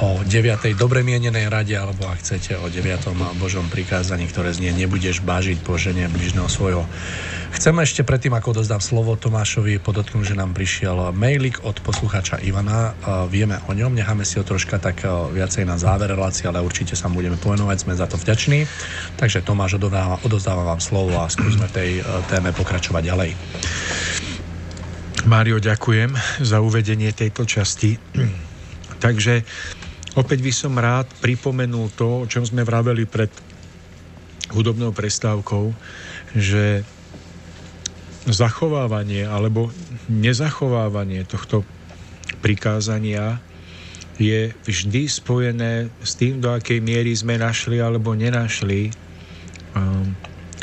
o 9. dobre mienenej rade, alebo ak chcete o 9. Božom prikázaní, ktoré znie nebudeš bážiť poženie bližného svojho. Chcem ešte predtým, ako dozdám slovo Tomášovi, podotknúť, že nám prišiel mailik od poslucháča Ivana. Vieme o ňom, necháme si ho troška tak viacej na záver relácie, ale určite sa budeme povenovať, sme za to vďační. Takže Tomáš, odozdávam vám slovo a skúsme tej e, téme pokračovať ďalej. Mário, ďakujem za uvedenie tejto časti. Takže opäť by som rád pripomenul to, o čom sme vraveli pred hudobnou prestávkou, že zachovávanie alebo nezachovávanie tohto prikázania je vždy spojené s tým, do akej miery sme našli alebo nenašli um,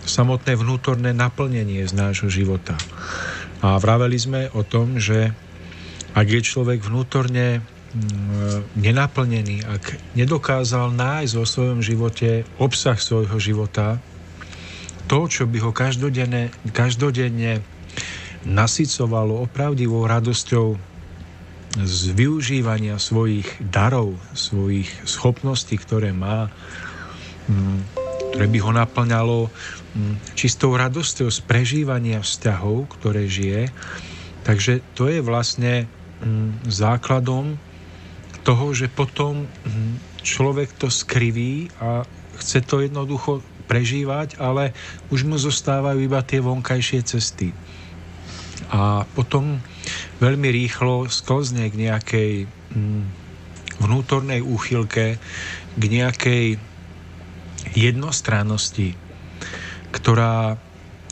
samotné vnútorné naplnenie z nášho života. A vraveli sme o tom, že ak je človek vnútorne nenaplnený, ak nedokázal nájsť vo svojom živote obsah svojho života, to, čo by ho každodenne, každodenne nasycovalo opravdivou radosťou z využívania svojich darov, svojich schopností, ktoré má, mm, ktoré by ho naplňalo mm, čistou radosťou z prežívania vzťahov, ktoré žije. Takže to je vlastne mm, základom toho, že potom človek to skriví a chce to jednoducho prežívať, ale už mu zostávajú iba tie vonkajšie cesty. A potom veľmi rýchlo sklzne k nejakej mm, vnútornej úchylke, k nejakej jednostrannosti, ktorá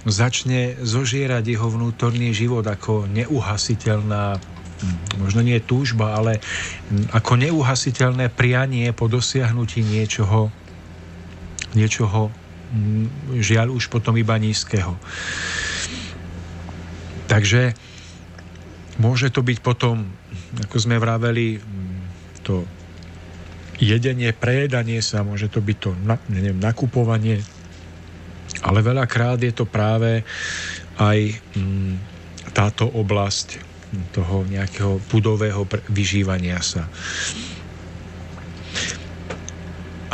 začne zožierať jeho vnútorný život ako neuhasiteľná možno nie túžba, ale ako neuhasiteľné prianie po dosiahnutí niečoho, niečoho žiaľ už potom iba nízkeho. Takže môže to byť potom, ako sme vraveli, to jedenie, prejedanie sa, môže to byť to neviem, nakupovanie, ale veľakrát je to práve aj táto oblasť toho nejakého budového vyžívania sa.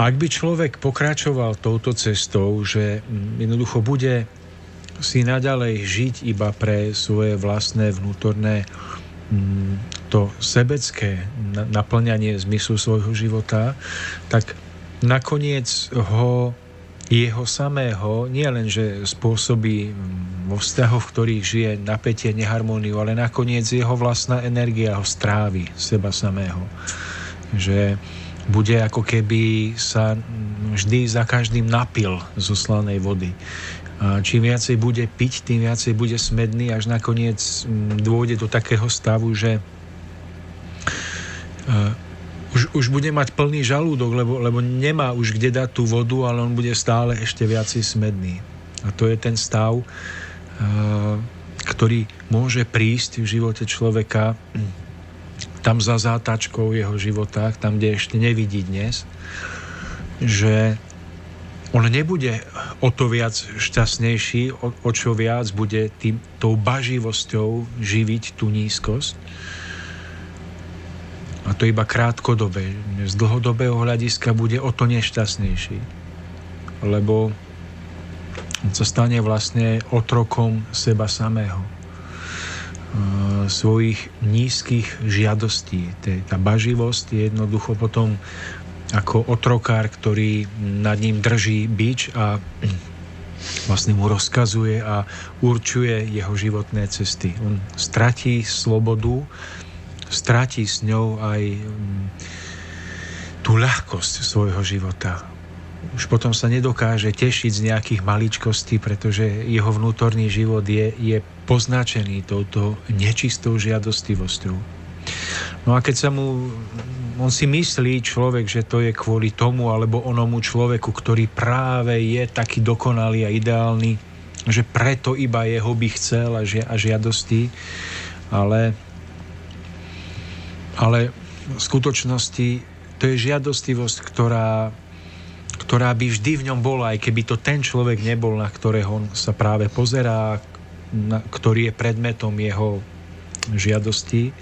Ak by človek pokračoval touto cestou, že mm, jednoducho bude si naďalej žiť iba pre svoje vlastné vnútorné mm, to sebecké naplňanie zmyslu svojho života, tak nakoniec ho jeho samého nie len, že spôsobí vo vzťahoch, v ktorých žije napätie, neharmóniu, ale nakoniec jeho vlastná energia ho strávi seba samého. Že bude ako keby sa vždy za každým napil zo slanej vody. A čím viacej bude piť, tým viacej bude smedný, až nakoniec mm, dôjde do takého stavu, že už, už bude mať plný žalúdok, lebo, lebo nemá už kde dať tú vodu, ale on bude stále ešte viacej smedný. A to je ten stav, ktorý môže prísť v živote človeka tam za zátačkou jeho života, tam, kde ešte nevidí dnes, že on nebude o to viac šťastnejší, o, o čo viac bude tým, tou baživosťou živiť tú nízkosť. A to iba krátkodobé. Z dlhodobého hľadiska bude o to nešťastnejší. Lebo sa stane vlastne otrokom seba samého svojich nízkych žiadostí. Tá baživosť je jednoducho potom ako otrokár, ktorý nad ním drží bič a vlastne mu rozkazuje a určuje jeho životné cesty. On stratí slobodu, stratí s ňou aj mm, tú ľahkosť svojho života už potom sa nedokáže tešiť z nejakých maličkostí, pretože jeho vnútorný život je, je poznačený touto nečistou žiadostivosťou. No a keď sa mu, on si myslí človek, že to je kvôli tomu alebo onomu človeku, ktorý práve je taký dokonalý a ideálny, že preto iba jeho by chcel a, a žiadosti, ale, ale v skutočnosti to je žiadostivosť, ktorá ktorá by vždy v ňom bola, aj keby to ten človek nebol, na ktorého on sa práve pozerá, na, ktorý je predmetom jeho žiadosti,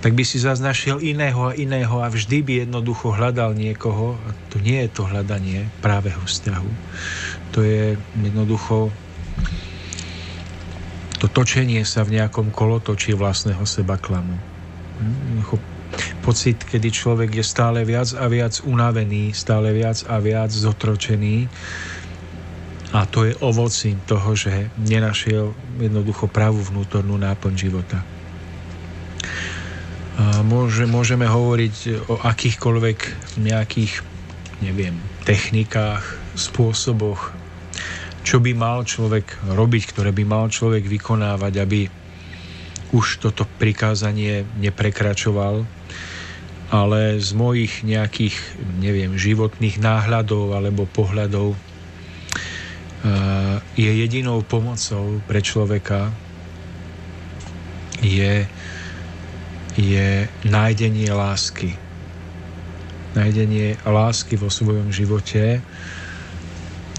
tak by si zaznašiel iného a iného a vždy by jednoducho hľadal niekoho. A to nie je to hľadanie právého vzťahu. To je jednoducho to točenie sa v nejakom kolotočí vlastného seba klamu. Pocit, kedy človek je stále viac a viac unavený, stále viac a viac zotročený a to je ovocím toho, že nenašiel jednoducho pravú vnútornú náplň života. A môže, môžeme hovoriť o akýchkoľvek nejakých, neviem, technikách, spôsoboch, čo by mal človek robiť, ktoré by mal človek vykonávať, aby už toto prikázanie neprekračoval, ale z mojich nejakých, neviem, životných náhľadov alebo pohľadov je jedinou pomocou pre človeka je, je nájdenie lásky. Nájdenie lásky vo svojom živote,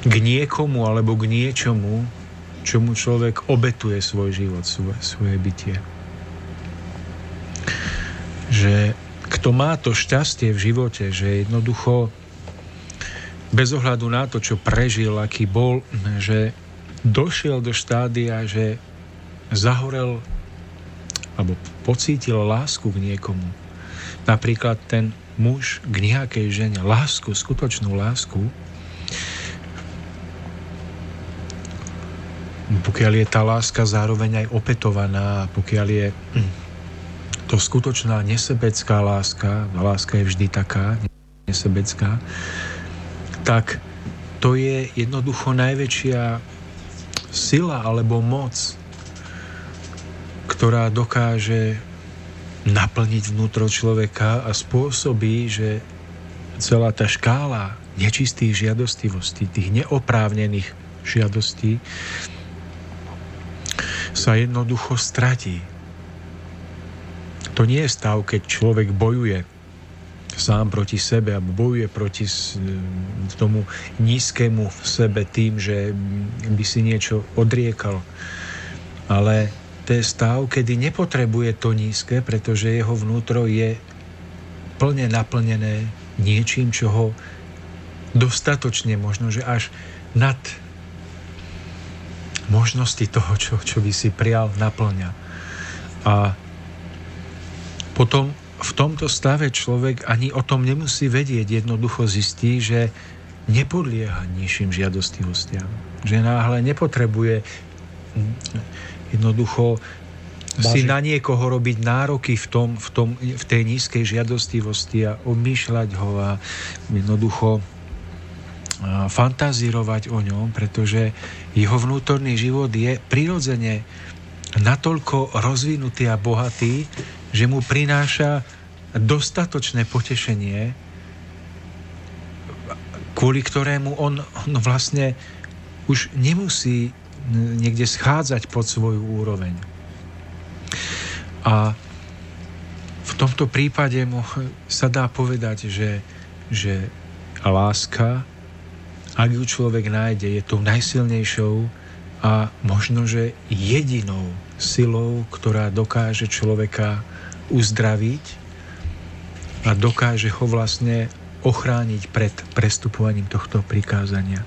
k niekomu alebo k niečomu, čomu človek obetuje svoj život, svoje, svoje bytie. Že kto má to šťastie v živote, že jednoducho bez ohľadu na to, čo prežil, aký bol, že došiel do štádia, že zahorel alebo pocítil lásku k niekomu. Napríklad ten muž k nejakej žene, lásku, skutočnú lásku, pokiaľ je tá láska zároveň aj opetovaná, pokiaľ je to skutočná nesebecká láska, láska je vždy taká nesebecká, tak to je jednoducho najväčšia sila alebo moc, ktorá dokáže naplniť vnútro človeka a spôsobí, že celá tá škála nečistých žiadostivostí, tých neoprávnených žiadostí sa jednoducho stratí. To nie je stav, keď človek bojuje sám proti sebe alebo bojuje proti tomu nízkému v sebe tým, že by si niečo odriekal. Ale to je stav, kedy nepotrebuje to nízke, pretože jeho vnútro je plne naplnené niečím, čo ho dostatočne možno, že až nad možnosti toho, čo, čo by si prial, naplňa. A potom v tomto stave človek ani o tom nemusí vedieť, jednoducho zistí, že nepodlieha nižším žiadostivostiam. Že náhle nepotrebuje jednoducho si na niekoho robiť nároky v, tom, v, tom, v tej nízkej žiadostivosti a obmýšľať ho a jednoducho fantazírovať o ňom, pretože jeho vnútorný život je prirodzene natoľko rozvinutý a bohatý, že mu prináša dostatočné potešenie, kvôli ktorému on, on vlastne už nemusí niekde schádzať pod svoju úroveň. A v tomto prípade mu sa dá povedať, že, že láska ak ju človek nájde, je tou najsilnejšou a možno, že jedinou silou, ktorá dokáže človeka uzdraviť a dokáže ho vlastne ochrániť pred prestupovaním tohto prikázania.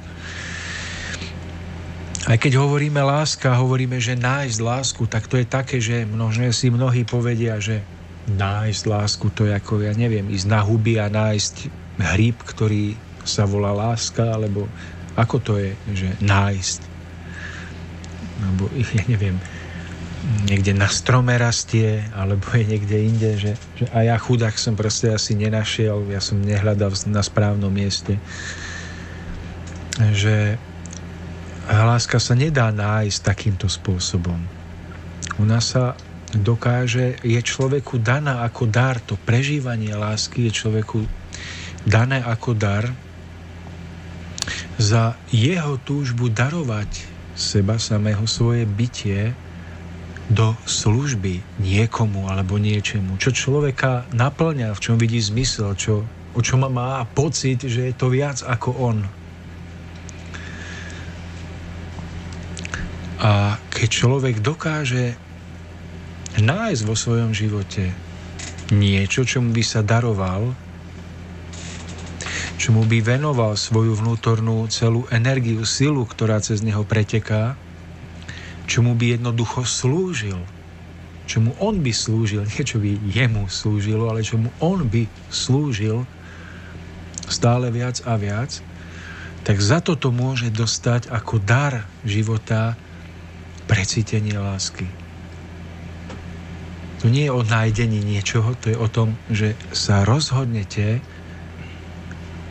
Aj keď hovoríme láska, hovoríme, že nájsť lásku, tak to je také, že množne si mnohí povedia, že nájsť lásku, to je ako, ja neviem, ísť na huby a nájsť hríb, ktorý sa volá láska, alebo ako to je, že nájsť. Alebo, ja neviem, niekde na strome rastie, alebo je niekde inde, že, že a ja chudák som proste asi nenašiel, ja som nehľadal na správnom mieste. Že láska sa nedá nájsť takýmto spôsobom. Ona sa dokáže, je človeku daná ako dar, to prežívanie lásky je človeku dané ako dar za jeho túžbu darovať seba samého svoje bytie do služby niekomu alebo niečemu, čo človeka naplňa, v čom vidí zmysel, čo o čom má pocit, že je to viac ako on. A keď človek dokáže nájsť vo svojom živote niečo, čomu by sa daroval, čomu by venoval svoju vnútornú celú energiu, silu, ktorá cez neho preteká, čomu by jednoducho slúžil, čomu on by slúžil, nie čo by jemu slúžilo, ale čomu on by slúžil stále viac a viac, tak za toto môže dostať ako dar života precítenie lásky. To nie je o nájdení niečoho, to je o tom, že sa rozhodnete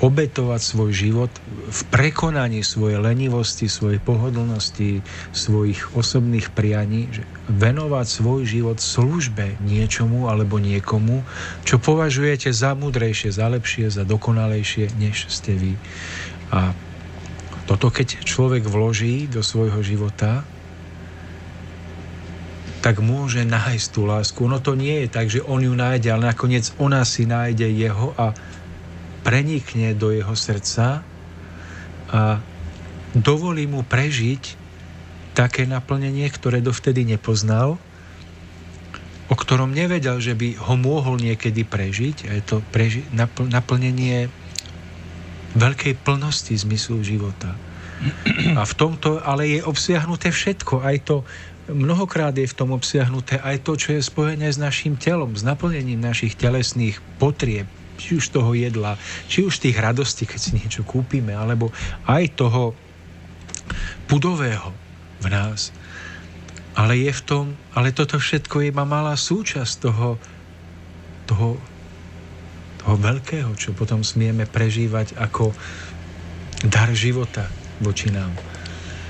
obetovať svoj život v prekonaní svojej lenivosti, svojej pohodlnosti, svojich osobných prianí, že venovať svoj život službe niečomu alebo niekomu, čo považujete za múdrejšie, za lepšie, za dokonalejšie, než ste vy. A toto keď človek vloží do svojho života, tak môže nájsť tú lásku. Ono to nie je tak, že on ju nájde, ale nakoniec ona si nájde jeho a prenikne do jeho srdca a dovolí mu prežiť také naplnenie, ktoré dovtedy nepoznal, o ktorom nevedel, že by ho mohol niekedy prežiť. A je to preži- napl- naplnenie veľkej plnosti zmyslu života. A v tomto ale je obsiahnuté všetko, aj to mnohokrát je v tom obsiahnuté aj to, čo je spojené s našim telom, s naplnením našich telesných potrieb, či už toho jedla, či už tých radostí, keď si niečo kúpime, alebo aj toho pudového v nás. Ale je v tom, ale toto všetko je iba malá súčasť toho, toho, toho veľkého, čo potom smieme prežívať ako dar života voči nám.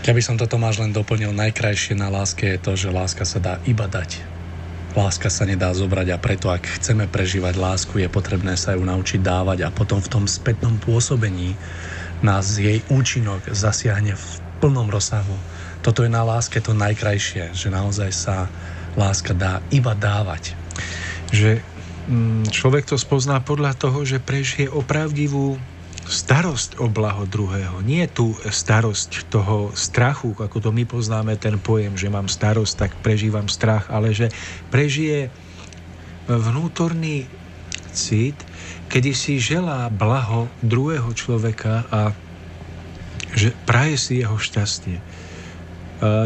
Keby som to Tomáš len doplnil, najkrajšie na láske je to, že láska sa dá iba dať. Láska sa nedá zobrať a preto, ak chceme prežívať lásku, je potrebné sa ju naučiť dávať a potom v tom spätnom pôsobení nás jej účinok zasiahne v plnom rozsahu. Toto je na láske to najkrajšie, že naozaj sa láska dá iba dávať. Že mm, človek to spozná podľa toho, že prežije opravdivú starosť o blaho druhého. Nie tu starosť toho strachu, ako to my poznáme ten pojem, že mám starosť, tak prežívam strach, ale že prežije vnútorný cit, kedy si želá blaho druhého človeka a že praje si jeho šťastie.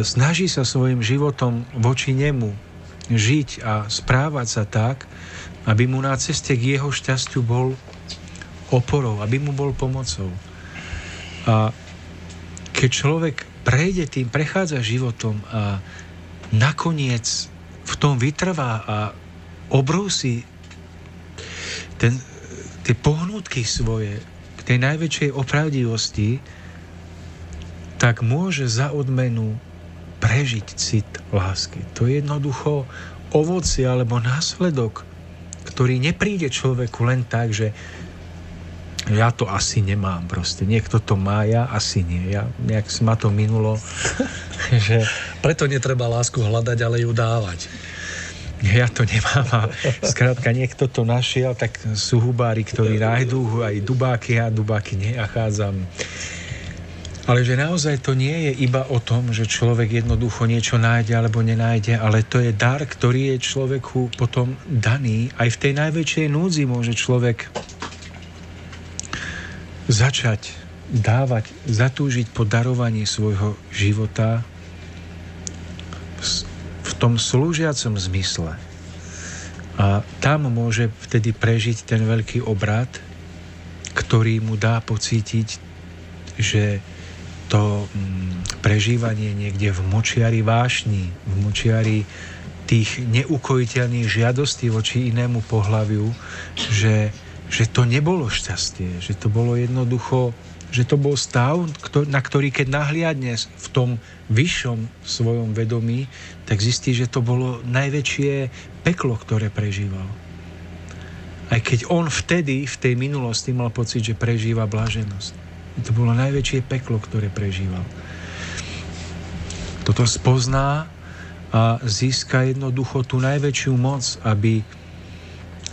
Snaží sa svojim životom voči nemu žiť a správať sa tak, aby mu na ceste k jeho šťastiu bol oporou, aby mu bol pomocou. A keď človek prejde tým, prechádza životom a nakoniec v tom vytrvá a obrúsi ten, tie pohnutky svoje k tej najväčšej opravdivosti, tak môže za odmenu prežiť cit lásky. To je jednoducho ovoci alebo následok, ktorý nepríde človeku len tak, že ja to asi nemám proste. Niekto to má, ja asi nie. Ja, nejak ma to minulo. že... Preto netreba lásku hľadať, ale ju dávať. Ja to nemám a skrátka niekto to našiel, tak sú hubári, ktorí nájdú aj dubáky, ja dubáky nenachádzam. Ale že naozaj to nie je iba o tom, že človek jednoducho niečo nájde alebo nenájde, ale to je dar, ktorý je človeku potom daný. Aj v tej najväčšej núdzi môže človek začať dávať, zatúžiť po darovaní svojho života v tom slúžiacom zmysle. A tam môže vtedy prežiť ten veľký obrad, ktorý mu dá pocítiť, že to mm, prežívanie niekde v močiari vášni, v močiari tých neukojiteľných žiadostí voči inému pohľaviu, že že to nebolo šťastie, že to bolo jednoducho, že to bol stav, na ktorý keď nahliadne v tom vyššom svojom vedomí, tak zistí, že to bolo najväčšie peklo, ktoré prežíval. Aj keď on vtedy, v tej minulosti, mal pocit, že prežíva blaženosť. To bolo najväčšie peklo, ktoré prežíval. Toto spozná a získa jednoducho tú najväčšiu moc, aby,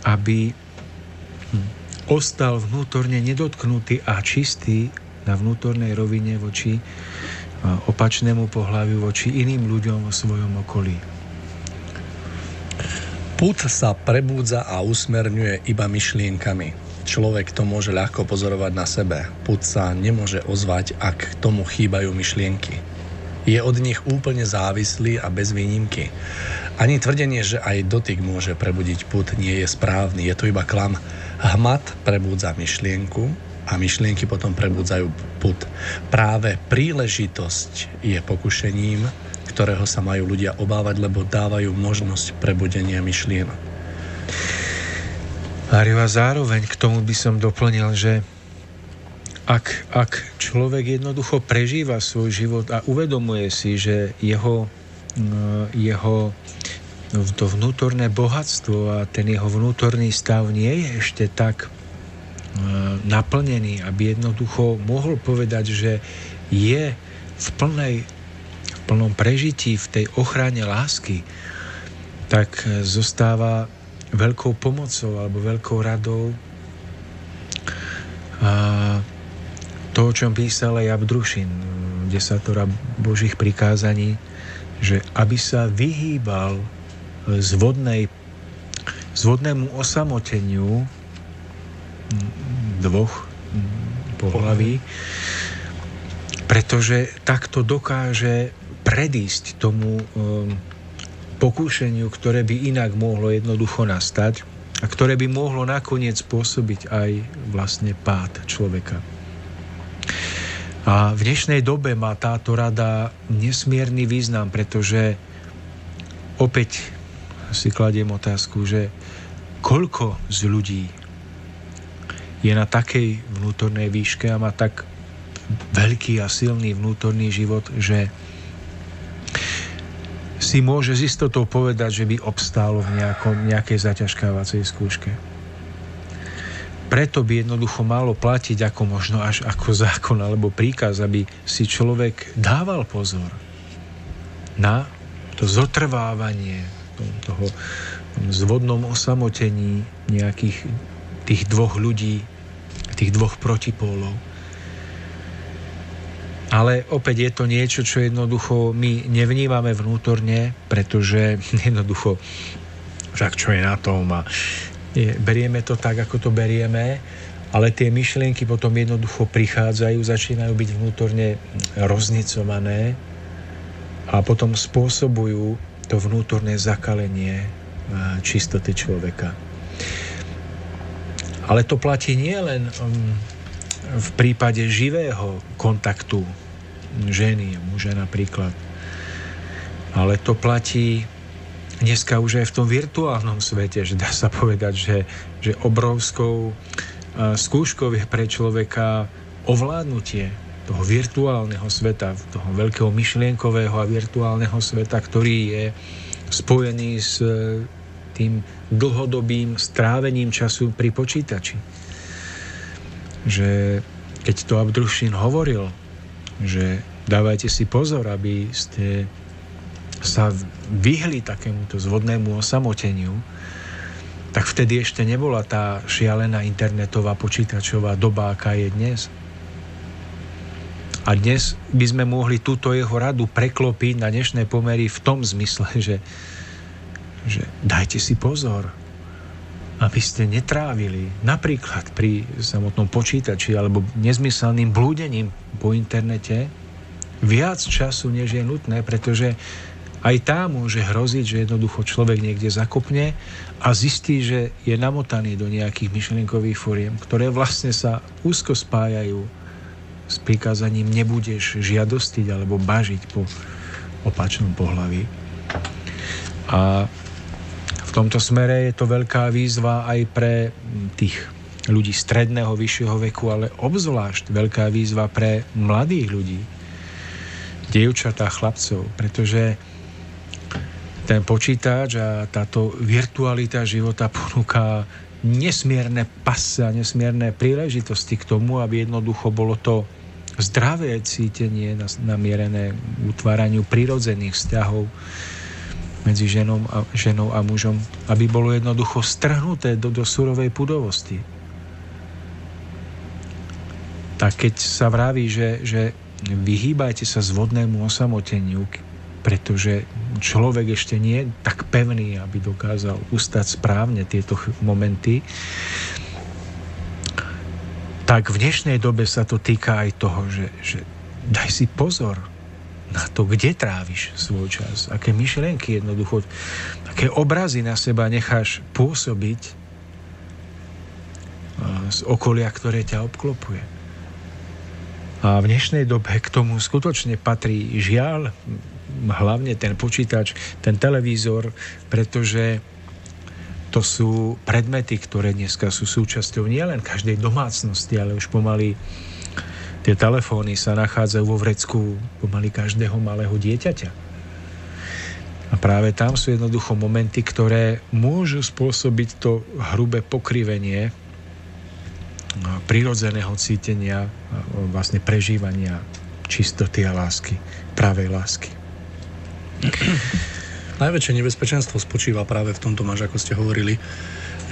aby ostal vnútorne nedotknutý a čistý na vnútornej rovine voči opačnému pohľaviu, voči iným ľuďom vo svojom okolí. Put sa prebúdza a usmerňuje iba myšlienkami. Človek to môže ľahko pozorovať na sebe. Put sa nemôže ozvať, ak tomu chýbajú myšlienky. Je od nich úplne závislý a bez výnimky. Ani tvrdenie, že aj dotyk môže prebudiť put, nie je správny. Je to iba klam. Hmat prebúdza myšlienku a myšlienky potom prebudzajú put. Práve príležitosť je pokušením, ktorého sa majú ľudia obávať, lebo dávajú možnosť prebudenia myšlienok. Mário, a zároveň k tomu by som doplnil, že ak, ak človek jednoducho prežíva svoj život a uvedomuje si, že jeho, mm, jeho to vnútorné bohatstvo a ten jeho vnútorný stav nie je ešte tak mm, naplnený, aby jednoducho mohol povedať, že je v plnej plnom prežití, v tej ochrane lásky, tak zostáva veľkou pomocou alebo veľkou radou. A to, o čom písal aj Abdrušin, desatora Božích prikázaní, že aby sa vyhýbal z, vodnej, z vodnému osamoteniu dvoch pohlaví, pretože takto dokáže predísť tomu um, pokúšeniu, ktoré by inak mohlo jednoducho nastať a ktoré by mohlo nakoniec spôsobiť aj vlastne pád človeka. A v dnešnej dobe má táto rada nesmierny význam, pretože opäť si kladiem otázku, že koľko z ľudí je na takej vnútornej výške a má tak veľký a silný vnútorný život, že si môže s istotou povedať, že by obstálo v nejakom, nejakej zaťažkávacej skúške. Preto by jednoducho malo platiť ako možno až ako zákon alebo príkaz, aby si človek dával pozor na to zotrvávanie toho zvodnom osamotení nejakých tých dvoch ľudí, tých dvoch protipólov. Ale opäť je to niečo, čo jednoducho my nevnímame vnútorne, pretože jednoducho však čo je na tom a je, berieme to tak, ako to berieme, ale tie myšlienky potom jednoducho prichádzajú, začínajú byť vnútorne roznicované a potom spôsobujú to vnútorné zakalenie čistoty človeka. Ale to platí nie len um, v prípade živého kontaktu ženy, muže napríklad. Ale to platí dneska už aj v tom virtuálnom svete, že dá sa povedať, že, že obrovskou skúškou je pre človeka ovládnutie toho virtuálneho sveta, toho veľkého myšlienkového a virtuálneho sveta, ktorý je spojený s e, tým dlhodobým strávením času pri počítači. Že keď to Abdrušin hovoril, že dávajte si pozor, aby ste sa vyhli takémuto zvodnému osamoteniu, tak vtedy ešte nebola tá šialená internetová počítačová doba, aká je dnes. A dnes by sme mohli túto jeho radu preklopiť na dnešné pomery v tom zmysle, že, že dajte si pozor, aby ste netrávili napríklad pri samotnom počítači alebo nezmyselným blúdením po internete viac času, než je nutné, pretože aj tá môže hroziť, že jednoducho človek niekde zakopne a zistí, že je namotaný do nejakých myšlienkových fóriem, ktoré vlastne sa úzko spájajú s prikázaním nebudeš žiadostiť alebo bažiť po opačnom pohlaví. A tomto smere je to veľká výzva aj pre tých ľudí stredného, vyššieho veku, ale obzvlášť veľká výzva pre mladých ľudí, dievčatá, chlapcov, pretože ten počítač a táto virtualita života ponúka nesmierne pasy a nesmierne príležitosti k tomu, aby jednoducho bolo to zdravé cítenie namierené utváraniu prirodzených vzťahov, medzi ženou a, ženou a mužom, aby bolo jednoducho strhnuté do, do surovej pudovosti. tak keď sa vraví, že, že vyhýbajte sa zvodnému osamoteniu, pretože človek ešte nie je tak pevný, aby dokázal ustať správne tieto momenty, tak v dnešnej dobe sa to týka aj toho, že, že daj si pozor na to, kde tráviš svoj čas, aké myšlienky jednoducho, aké obrazy na seba necháš pôsobiť z okolia, ktoré ťa obklopuje. A v dnešnej dobe k tomu skutočne patrí žiaľ, hlavne ten počítač, ten televízor, pretože to sú predmety, ktoré dneska sú súčasťou nielen každej domácnosti, ale už pomaly tie telefóny sa nachádzajú vo vrecku pomaly každého malého dieťaťa. A práve tam sú jednoducho momenty, ktoré môžu spôsobiť to hrubé pokrivenie prirodzeného cítenia, vlastne prežívania čistoty a lásky, pravej lásky. Najväčšie nebezpečenstvo spočíva práve v tomto, máš, ako ste hovorili,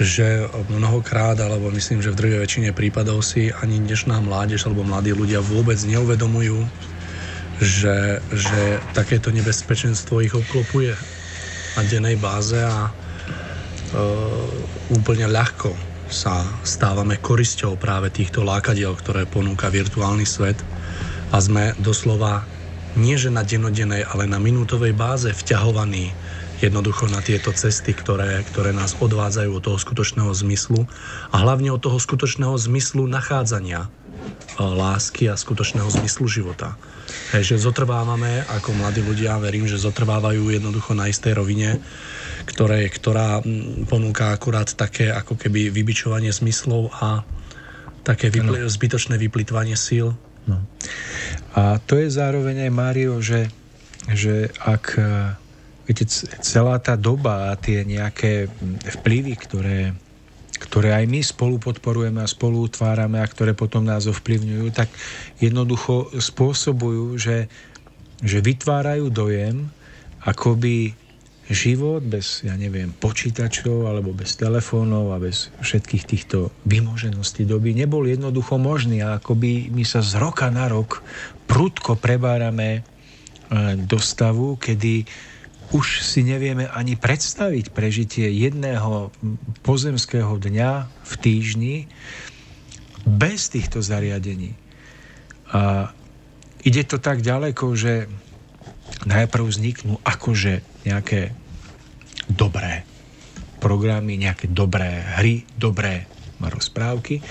že mnohokrát, alebo myslím, že v druhej väčšine prípadov si ani dnešná mládež alebo mladí ľudia vôbec neuvedomujú, že, že takéto nebezpečenstvo ich obklopuje na dennej báze a e, úplne ľahko sa stávame korisťou práve týchto lákadiel, ktoré ponúka virtuálny svet. A sme doslova nie že na denodenej, ale na minútovej báze vťahovaní jednoducho na tieto cesty, ktoré, ktoré nás odvádzajú od toho skutočného zmyslu a hlavne od toho skutočného zmyslu nachádzania lásky a skutočného zmyslu života. Hej, že zotrvávame ako mladí ľudia, verím, že zotrvávajú jednoducho na istej rovine ktoré, ktorá ponúka akurát také ako keby vybičovanie zmyslov a také vypl- zbytočné vyplitvanie síl. No. A to je zároveň aj Mário, že, že ak e, viete, celá tá doba a tie nejaké vplyvy, ktoré, ktoré aj my spolu podporujeme a spolu utvárame a ktoré potom nás ovplyvňujú, tak jednoducho spôsobujú, že, že vytvárajú dojem, akoby život bez, ja neviem, počítačov alebo bez telefónov a bez všetkých týchto vymožeností doby nebol jednoducho možný a akoby my sa z roka na rok prudko prebárame e, do stavu, kedy už si nevieme ani predstaviť prežitie jedného pozemského dňa v týždni bez týchto zariadení. A ide to tak ďaleko, že najprv vzniknú akože nejaké dobré programy, nejaké dobré hry, dobré rozprávky.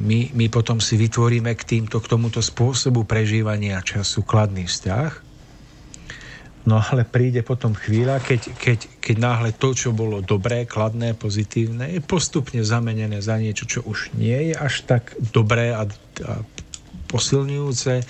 My, my potom si vytvoríme k, týmto, k tomuto spôsobu prežívania času kladný vzťah. No ale príde potom chvíľa, keď, keď, keď náhle to, čo bolo dobré, kladné, pozitívne, je postupne zamenené za niečo, čo už nie je až tak dobré a, a posilňujúce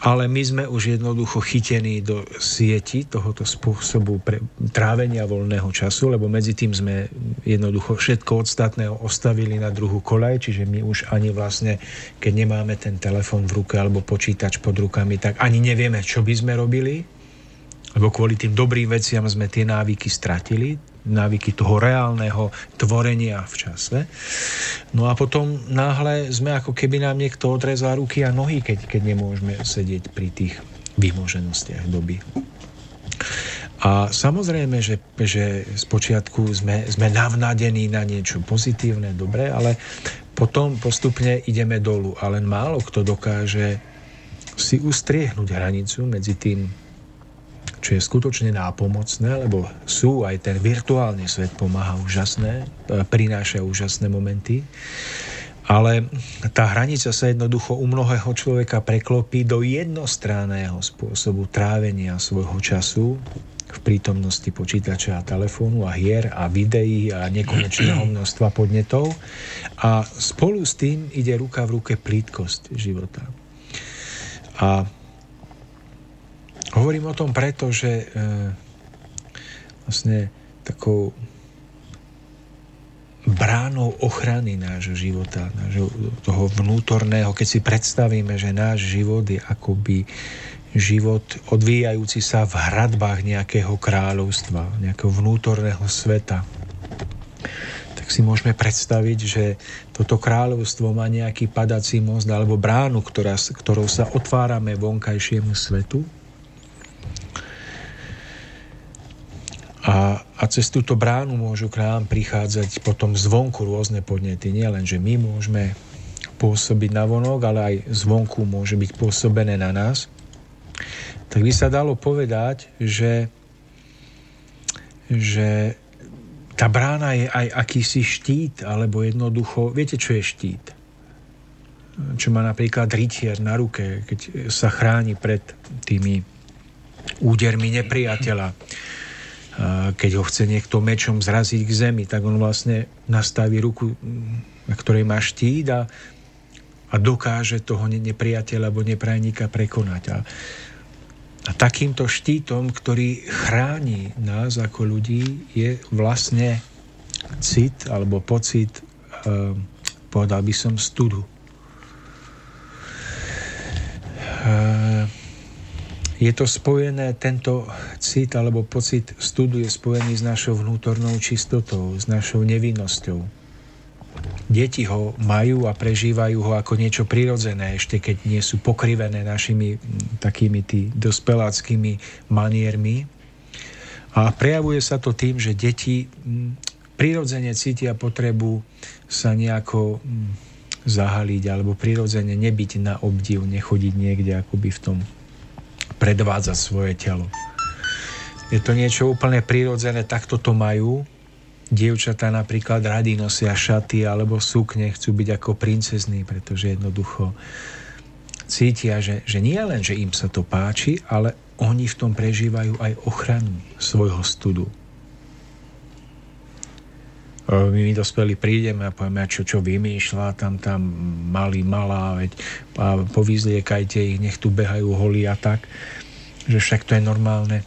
ale my sme už jednoducho chytení do sieti tohoto spôsobu pre trávenia voľného času, lebo medzi tým sme jednoducho všetko ostatné ostavili na druhú kolaj, čiže my už ani vlastne, keď nemáme ten telefon v ruke alebo počítač pod rukami, tak ani nevieme, čo by sme robili, lebo kvôli tým dobrým veciam sme tie návyky stratili, návyky toho reálneho tvorenia v čase. No a potom náhle sme ako keby nám niekto odrezal ruky a nohy, keď, keď nemôžeme sedieť pri tých vymoženostiach doby. A samozrejme, že, že počiatku sme, sme navnadení na niečo pozitívne, dobré, ale potom postupne ideme dolu. A len málo kto dokáže si ustriehnúť hranicu medzi tým čo je skutočne nápomocné, lebo sú aj ten virtuálny svet pomáha úžasné, e, prináša úžasné momenty, ale tá hranica sa jednoducho u mnohého človeka preklopí do jednostranného spôsobu trávenia svojho času v prítomnosti počítača a telefónu a hier a videí a nekonečného množstva podnetov a spolu s tým ide ruka v ruke plítkosť života. A Hovorím o tom preto, že e, vlastne takou bránou ochrany nášho života, nášho, toho vnútorného, keď si predstavíme, že náš život je akoby život odvíjajúci sa v hradbách nejakého kráľovstva, nejakého vnútorného sveta, tak si môžeme predstaviť, že toto kráľovstvo má nejaký padací most alebo bránu, ktorá, ktorou sa otvárame vonkajšiemu svetu. A, a cez túto bránu môžu k nám prichádzať potom zvonku rôzne podnety. Nie len, že my môžeme pôsobiť na vonok, ale aj zvonku môže byť pôsobené na nás. Tak by sa dalo povedať, že, že tá brána je aj akýsi štít, alebo jednoducho, viete, čo je štít? Čo má napríklad rytier na ruke, keď sa chráni pred tými údermi nepriateľa. Keď ho chce niekto mečom zraziť k zemi, tak on vlastne nastaví ruku, na ktorej má štít a, a dokáže toho nepriateľa alebo neprajníka prekonať. A a takýmto štítom, ktorý chráni nás ako ľudí, je vlastne cit alebo pocit, eh, povedal by som, studu. Je to spojené, tento cit alebo pocit studu je spojený s našou vnútornou čistotou, s našou nevinnosťou deti ho majú a prežívajú ho ako niečo prirodzené, ešte keď nie sú pokrivené našimi takými tý dospeláckými maniermi. A prejavuje sa to tým, že deti prirodzene cítia potrebu sa nejako zahaliť alebo prirodzene nebyť na obdiv, nechodiť niekde akoby v tom predvádzať svoje telo. Je to niečo úplne prirodzené, takto to majú dievčatá napríklad rady nosia šaty alebo sukne, chcú byť ako princezní, pretože jednoducho cítia, že, že nie len, že im sa to páči, ale oni v tom prežívajú aj ochranu svojho studu. My, my dospeli prídeme a povieme, čo, čo vymýšľa, tam, tam malý, malá, veď a povyzliekajte ich, nech tu behajú holí a tak, že však to je normálne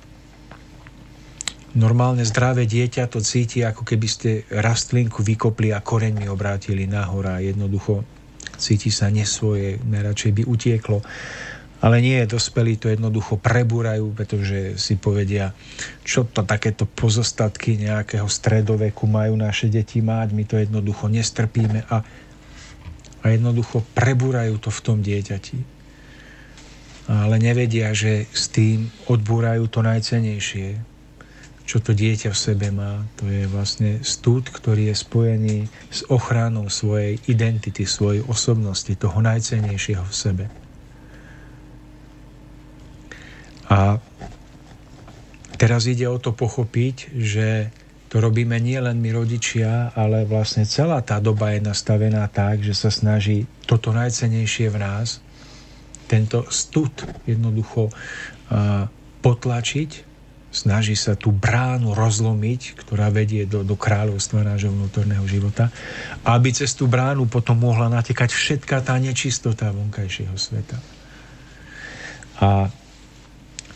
Normálne zdravé dieťa to cíti, ako keby ste rastlinku vykopli a koreňmi obrátili nahor a jednoducho cíti sa nesvoje, najradšej by utieklo. Ale nie, dospelí to jednoducho prebúrajú, pretože si povedia, čo to takéto pozostatky nejakého stredoveku majú naše deti mať, my to jednoducho nestrpíme a, a jednoducho prebúrajú to v tom dieťati. Ale nevedia, že s tým odbúrajú to najcenejšie, čo to dieťa v sebe má. To je vlastne stúd, ktorý je spojený s ochranou svojej identity, svojej osobnosti, toho najcenejšieho v sebe. A teraz ide o to pochopiť, že to robíme nie len my rodičia, ale vlastne celá tá doba je nastavená tak, že sa snaží toto najcenejšie v nás, tento stud jednoducho potlačiť snaží sa tú bránu rozlomiť, ktorá vedie do, do kráľovstva nášho vnútorného života, aby cez tú bránu potom mohla natekať všetká tá nečistota vonkajšieho sveta. A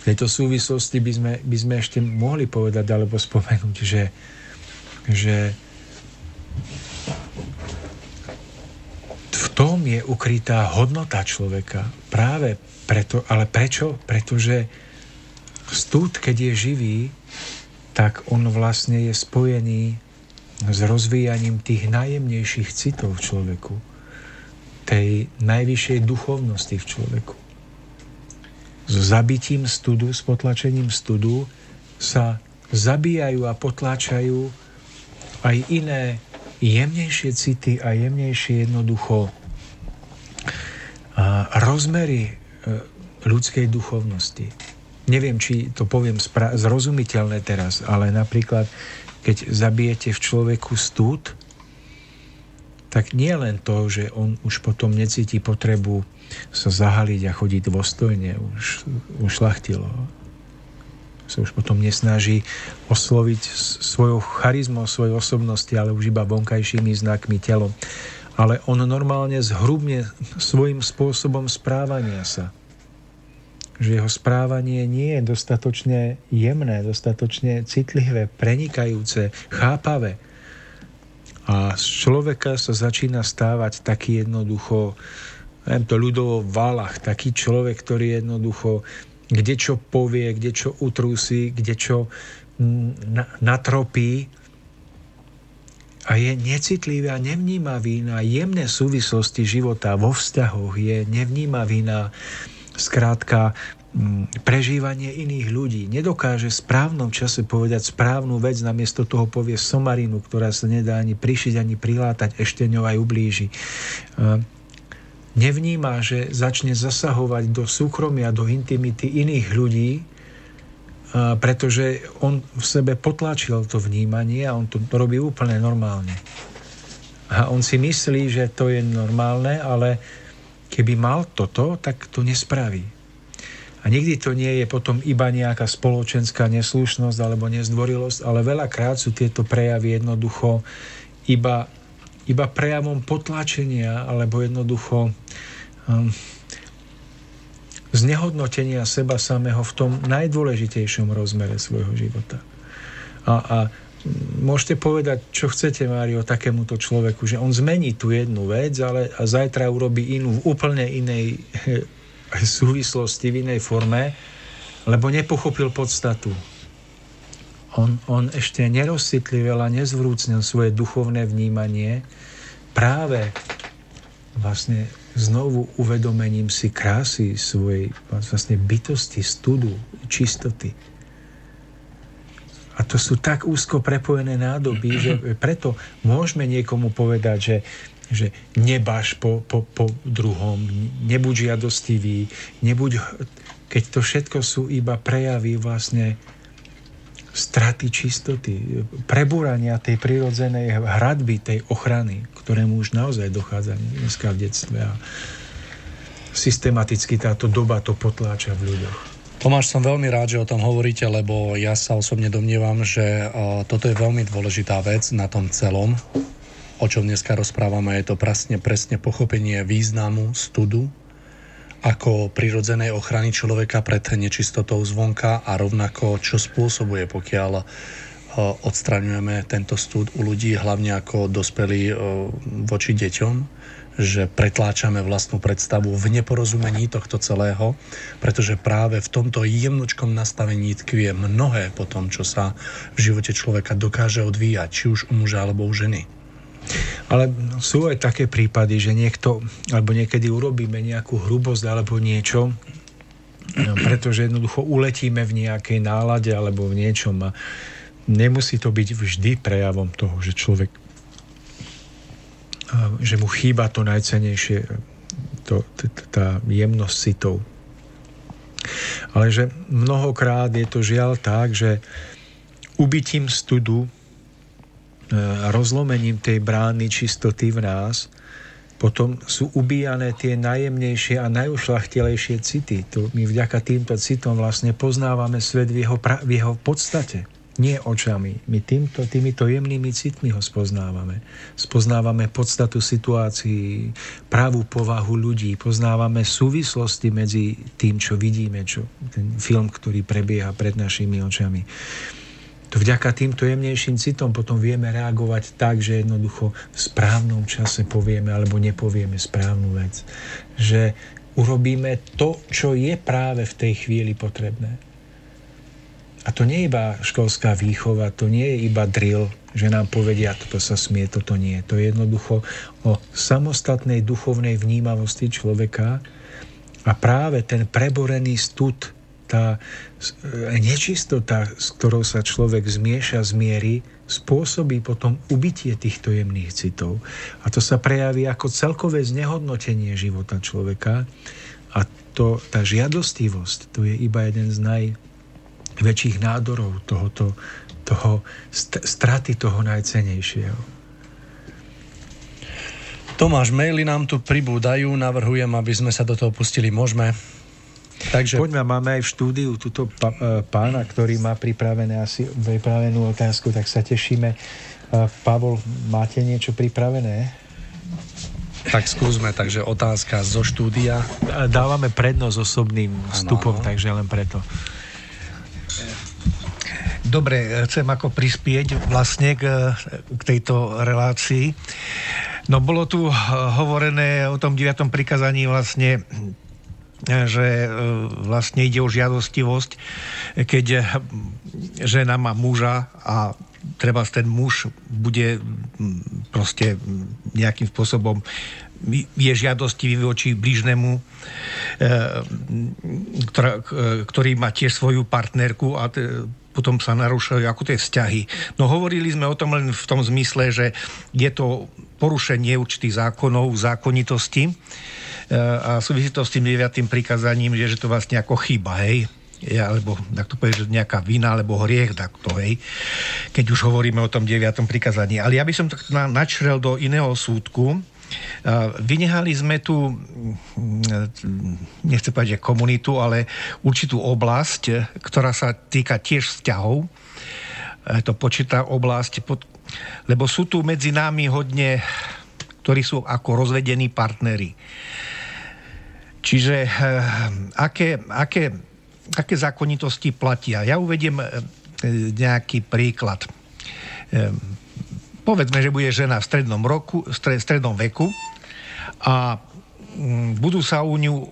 tejto súvislosti by sme, by sme ešte mohli povedať alebo spomenúť, že, že v tom je ukrytá hodnota človeka. Práve preto, ale prečo? Pretože Stud, keď je živý, tak on vlastne je spojený s rozvíjaním tých najjemnejších citov v človeku, tej najvyššej duchovnosti v človeku. So zabitím studu, s potlačením studu sa zabíjajú a potláčajú aj iné jemnejšie city a jemnejšie jednoducho a rozmery e, ľudskej duchovnosti. Neviem, či to poviem spra- zrozumiteľné teraz, ale napríklad, keď zabijete v človeku stúd, tak nie len to, že on už potom necíti potrebu sa zahaliť a chodiť dôstojne, už, už šlachtilo. Sa už potom nesnaží osloviť svojou charizmou, svojej osobnosti, ale už iba vonkajšími znakmi telom. Ale on normálne zhrubne svojim spôsobom správania sa že jeho správanie nie je dostatočne jemné, dostatočne citlivé, prenikajúce, chápavé. A z človeka sa začína stávať taký jednoducho, neviem to ľudovo valach, taký človek, ktorý jednoducho kde čo povie, kde čo utrúsi, kde čo natropí a je necitlivý a nevnímavý na jemné súvislosti života vo vzťahoch, je nevnímavý na skrátka mm, prežívanie iných ľudí. Nedokáže v správnom čase povedať správnu vec, namiesto toho povie somarinu, ktorá sa nedá ani prišiť, ani prilátať, ešte ňou aj ublíži. Nevníma, že začne zasahovať do súkromia, do intimity iných ľudí, pretože on v sebe potlačil to vnímanie a on to robí úplne normálne. A on si myslí, že to je normálne, ale keby mal toto, tak to nespraví. A nikdy to nie je potom iba nejaká spoločenská neslušnosť alebo nezdvorilosť, ale veľakrát sú tieto prejavy jednoducho iba, iba prejavom potlačenia alebo jednoducho um, znehodnotenia seba samého v tom najdôležitejšom rozmere svojho života. A, a môžete povedať, čo chcete, Mário, takémuto človeku, že on zmení tú jednu vec, ale a zajtra urobí inú v úplne inej súvislosti, v inej forme, lebo nepochopil podstatu. On, on ešte nerozcitlivil a nezvrúcnil svoje duchovné vnímanie práve vlastne znovu uvedomením si krásy svojej vlastne bytosti, studu, čistoty. A to sú tak úzko prepojené nádoby, že preto môžeme niekomu povedať, že, že nebáš po, po, po druhom, nebuď žiadostivý, nebuď, keď to všetko sú iba prejavy vlastne straty čistoty, prebúrania tej prirodzenej hradby, tej ochrany, ktorému už naozaj dochádza dneska v detstve a systematicky táto doba to potláča v ľuďoch. Tomáš, som veľmi rád, že o tom hovoríte, lebo ja sa osobne domnievam, že toto je veľmi dôležitá vec na tom celom, o čom dneska rozprávame. Je to presne, presne pochopenie významu studu, ako prirodzenej ochrany človeka pred nečistotou zvonka a rovnako čo spôsobuje, pokiaľ e, odstraňujeme tento stud u ľudí, hlavne ako dospelí e, voči deťom, že pretláčame vlastnú predstavu v neporozumení tohto celého, pretože práve v tomto jemnočkom nastavení tkvie mnohé po tom, čo sa v živote človeka dokáže odvíjať, či už u muža alebo u ženy. Ale sú aj také prípady, že niekto, alebo niekedy urobíme nejakú hrubosť alebo niečo, no, pretože jednoducho uletíme v nejakej nálade alebo v niečom a nemusí to byť vždy prejavom toho, že človek že mu chýba to najcenejšie, to, tá jemnosť citov. Ale že mnohokrát je to žiaľ tak, že ubytím studu rozlomením tej brány čistoty v nás, potom sú ubíjane tie najjemnejšie a najušlachtilejšie city. To my vďaka týmto citom vlastne poznávame svet v jeho, pra, v jeho podstate. Nie očami. My týmto, týmito jemnými citmi ho spoznávame. Spoznávame podstatu situácií, pravú povahu ľudí, poznávame súvislosti medzi tým, čo vidíme, čo, ten film, ktorý prebieha pred našimi očami to vďaka týmto jemnejším citom potom vieme reagovať tak, že jednoducho v správnom čase povieme alebo nepovieme správnu vec. Že urobíme to, čo je práve v tej chvíli potrebné. A to nie je iba školská výchova, to nie je iba drill, že nám povedia, toto sa smie, toto nie. To je jednoducho o samostatnej duchovnej vnímavosti človeka a práve ten preborený stud tá e, nečistota, s ktorou sa človek zmieša z miery, spôsobí potom ubytie týchto jemných citov. A to sa prejaví ako celkové znehodnotenie života človeka. A to, tá žiadostivosť, to je iba jeden z najväčších nádorov tohoto, toho, straty toho najcenejšieho. Tomáš, maily nám tu pribúdajú, navrhujem, aby sme sa do toho pustili. Môžeme? Takže... Poďme, máme aj v štúdiu túto e, pána, ktorý má pripravené asi pripravenú otázku, tak sa tešíme. E, Pavol, máte niečo pripravené? Tak skúsme, takže otázka zo štúdia. Dávame prednosť osobným vstupom, ano, ano. takže len preto. Dobre, chcem ako prispieť vlastne k, k tejto relácii. No bolo tu hovorené o tom 9. prikazaní vlastne že e, vlastne ide o žiadostivosť, keď žena má muža a treba ten muž bude proste nejakým spôsobom je žiadostivý voči blížnemu, ktorý má tiež svoju partnerku a potom sa narúšajú ako tie vzťahy. No hovorili sme o tom len v tom zmysle, že je to porušenie určitých zákonov, zákonitosti e, a súvisí to s tým deviatým prikazaním, že, že to vlastne ako chyba, hej ja, alebo tak to povie, že nejaká vina alebo hriech, tak to, hej, keď už hovoríme o tom deviatom prikazaní. Ale ja by som tak načrel do iného súdku, Vynehali sme tu, mm, nechcem povedať, že komunitu, ale určitú oblasť, ktorá sa týka tiež vzťahov. To počíta oblasť, lebo sú tu medzi nami hodne, ktorí sú ako rozvedení partnery. Čiže eh, aké, aké, aké zákonitosti platia? Ja uvediem eh, nejaký príklad eh, povedzme, že bude žena v strednom, roku, v strednom veku a mm, budú sa u ňu,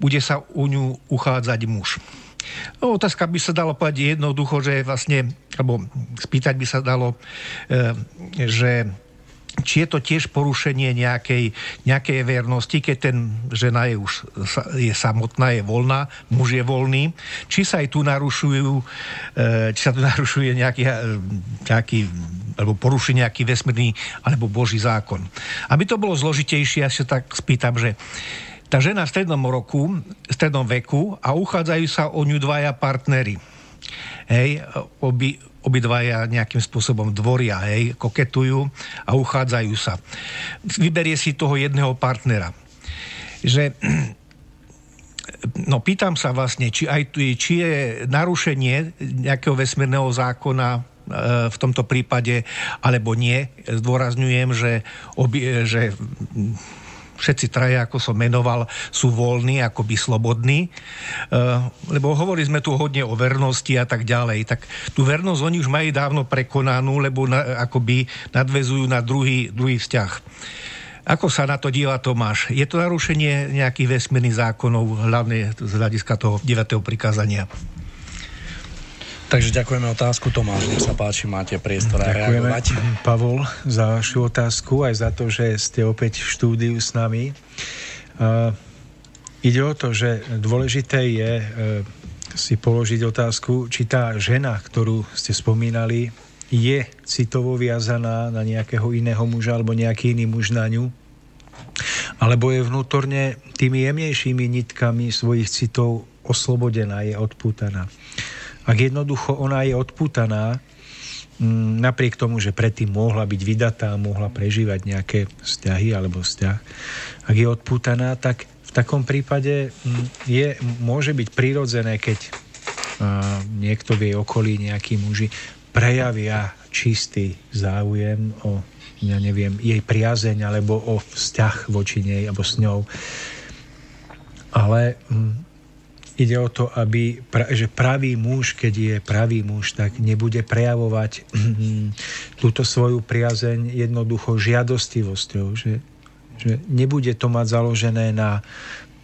bude sa u ňu uchádzať muž. No, otázka by sa dalo povedať jednoducho, že vlastne, alebo spýtať by sa dalo, že či je to tiež porušenie nejakej, nejakej vernosti, keď ten žena je už je samotná, je voľná, muž je voľný, či sa aj tu narušujú, e, či sa tu narušuje nejaký, e, nejaký alebo poruší nejaký vesmírny alebo boží zákon. Aby to bolo zložitejšie, ja sa tak spýtam, že tá žena v strednom roku, v strednom veku a uchádzajú sa o ňu dvaja partnery. Hej, obi, obidvaja nejakým spôsobom dvoria, hej, koketujú a uchádzajú sa. Vyberie si toho jedného partnera. Že No pýtam sa vlastne, či, aj, či je narušenie nejakého vesmírneho zákona e, v tomto prípade, alebo nie. Zdôrazňujem, že, obi, že všetci traja, ako som menoval, sú voľní, akoby slobodní. Uh, lebo hovorili sme tu hodne o vernosti a tak ďalej. Tak tú vernosť oni už majú dávno prekonanú, lebo na, akoby nadvezujú na druhý, druhý vzťah. Ako sa na to díva Tomáš? Je to narušenie nejakých vesmírnych zákonov, hlavne z hľadiska toho 9. prikázania? Takže ďakujeme otázku Tomáš, nech sa páči, máte priestor a reagovať. Pavol, za vašu otázku, aj za to, že ste opäť v štúdiu s nami. Uh, ide o to, že dôležité je uh, si položiť otázku, či tá žena, ktorú ste spomínali, je citovo viazaná na nejakého iného muža alebo nejaký iný muž na ňu, alebo je vnútorne tými jemnejšími nitkami svojich citov oslobodená, je odpútaná. Ak jednoducho ona je odputaná, mm, napriek tomu, že predtým mohla byť vydatá, mohla prežívať nejaké vzťahy alebo vzťah, ak je odputaná, tak v takom prípade mm, je, môže byť prirodzené, keď a, niekto v jej okolí, nejakí muži, prejavia čistý záujem o, ja neviem, jej priazeň alebo o vzťah voči nej alebo s ňou. Ale mm, ide o to, aby, že pravý muž, keď je pravý muž, tak nebude prejavovať túto svoju priazeň jednoducho žiadostivosťou, že, že nebude to mať založené na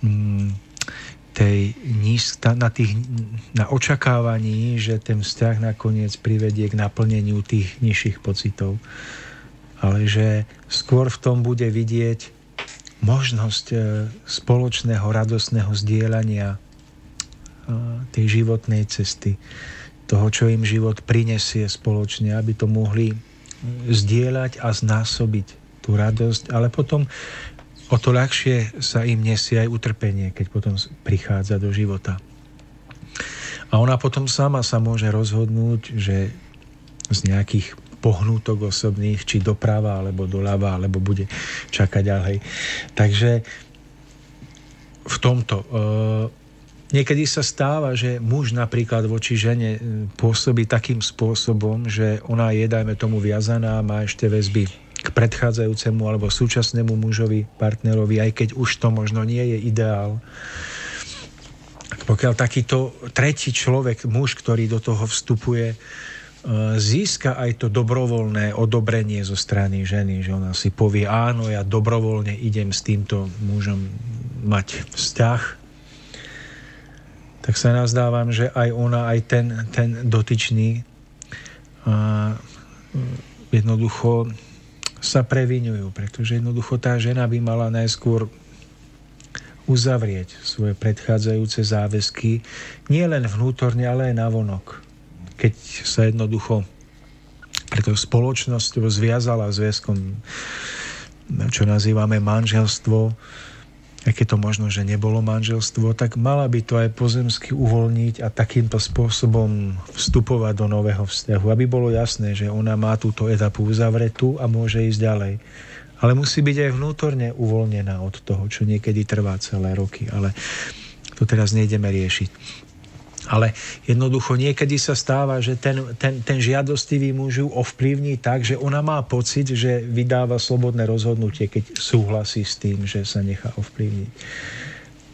mm, tej na, tých, na očakávaní, že ten vzťah nakoniec privedie k naplneniu tých nižších pocitov. Ale že skôr v tom bude vidieť možnosť e, spoločného radosného zdieľania tej životnej cesty, toho, čo im život prinesie spoločne, aby to mohli zdieľať a znásobiť tú radosť, ale potom o to ľahšie sa im nesie aj utrpenie, keď potom prichádza do života. A ona potom sama sa môže rozhodnúť, že z nejakých pohnútok osobných, či doprava, alebo doľava, alebo bude čakať ďalej. Takže v tomto Niekedy sa stáva, že muž napríklad voči žene e, pôsobí takým spôsobom, že ona je, dajme tomu, viazaná, má ešte väzby k predchádzajúcemu alebo súčasnému mužovi, partnerovi, aj keď už to možno nie je ideál. Pokiaľ takýto tretí človek, muž, ktorý do toho vstupuje, e, získa aj to dobrovoľné odobrenie zo strany ženy, že ona si povie, áno, ja dobrovoľne idem s týmto mužom mať vzťah, tak sa nazdávam, že aj ona, aj ten, ten dotyčný a jednoducho sa previnujú, pretože jednoducho tá žena by mala najskôr uzavrieť svoje predchádzajúce záväzky nie len vnútorne, ale aj navonok. Keď sa jednoducho preto spoločnosťou zviazala zväzkom, čo nazývame manželstvo, aj to možno, že nebolo manželstvo, tak mala by to aj pozemsky uvoľniť a takýmto spôsobom vstupovať do nového vzťahu, aby bolo jasné, že ona má túto etapu uzavretú a môže ísť ďalej. Ale musí byť aj vnútorne uvoľnená od toho, čo niekedy trvá celé roky. Ale to teraz nejdeme riešiť. Ale jednoducho niekedy sa stáva, že ten, ten, ten žiadostivý muž ju ovplyvní tak, že ona má pocit, že vydáva slobodné rozhodnutie, keď súhlasí s tým, že sa nechá ovplyvniť.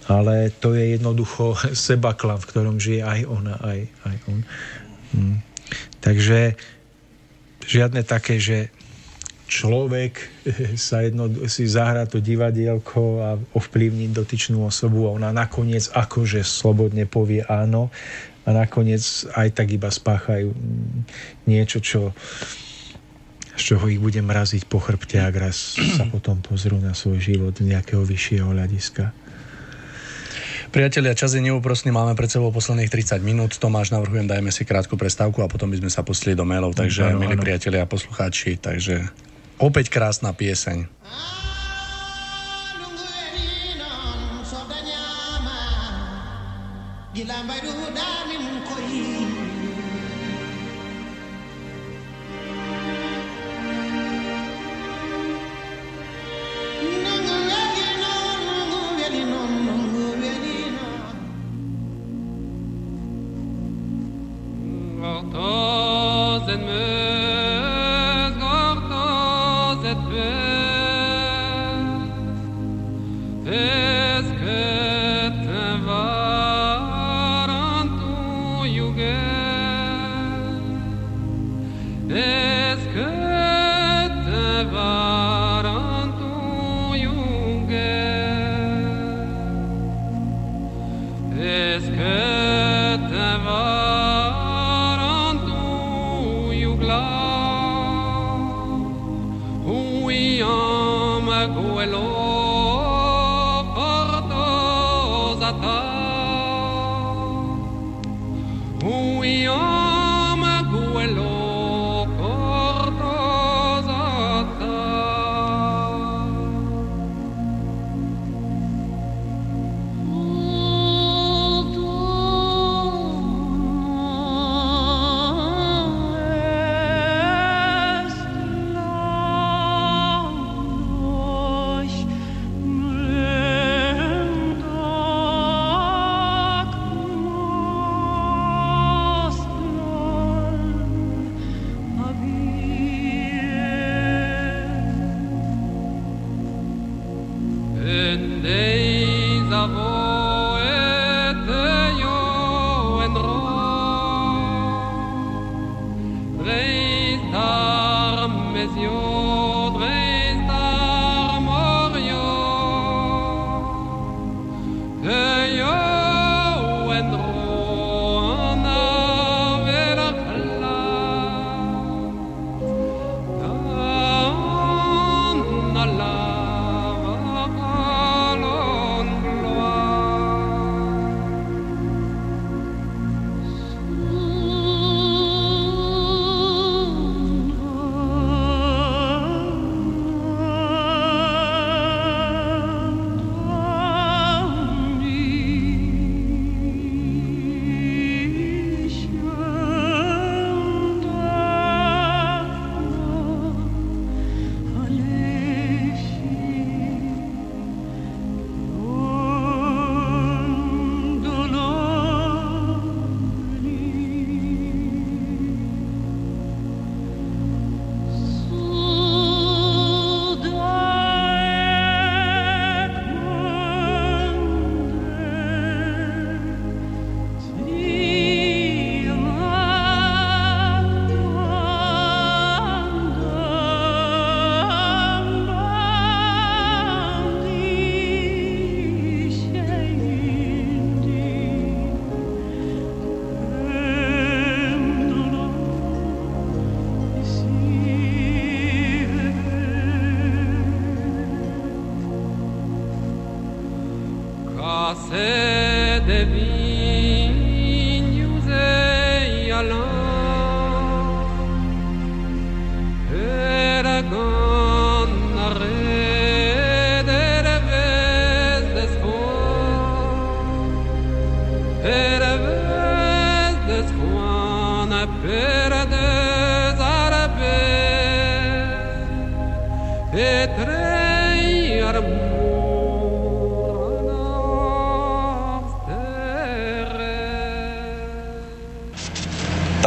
Ale to je jednoducho sebaklam, v ktorom žije aj ona, aj, aj on. Hm. Takže žiadne také, že človek sa jedno, si zahrá to divadielko a ovplyvní dotyčnú osobu a ona nakoniec akože slobodne povie áno a nakoniec aj tak iba spáchajú niečo, čo z čoho ich bude mraziť po chrbte, ak raz sa potom pozrú na svoj život nejakého vyššieho hľadiska. Priatelia, čas je neúprostný, máme pred sebou posledných 30 minút. Tomáš, navrhujem, dajme si krátku prestávku a potom by sme sa pustili do mailov. Takže, ano, milí ano. priatelia a poslucháči, takže Opäť krásna pieseň.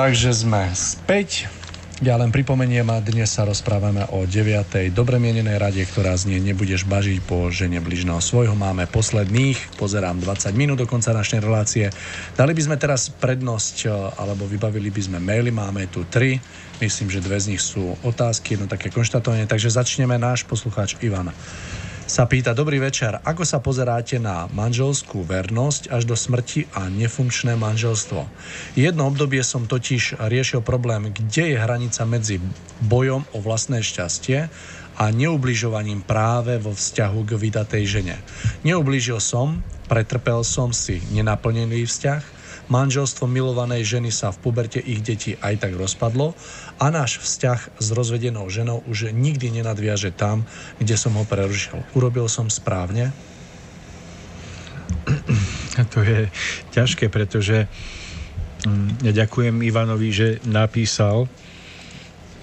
Takže sme späť. Ja len pripomeniem a dnes sa rozprávame o 9. dobre mienenej rade, ktorá znie Nebudeš bažiť po žene bližného svojho. Máme posledných, pozerám 20 minút do konca našej relácie. Dali by sme teraz prednosť, e, alebo vybavili by sme maily, máme tu tri. Myslím, že dve z nich sú otázky, jedno také konštatovanie. Takže začneme náš poslucháč Ivan sa pýta, dobrý večer, ako sa pozeráte na manželskú vernosť až do smrti a nefunkčné manželstvo? Jedno obdobie som totiž riešil problém, kde je hranica medzi bojom o vlastné šťastie a neubližovaním práve vo vzťahu k vydatej žene. Neublížil som, pretrpel som si nenaplnený vzťah, Manželstvo milovanej ženy sa v puberte ich detí aj tak rozpadlo a náš vzťah s rozvedenou ženou už nikdy nenadviaže tam, kde som ho prerušil. Urobil som správne? To je ťažké, pretože mm, ja ďakujem Ivanovi, že napísal,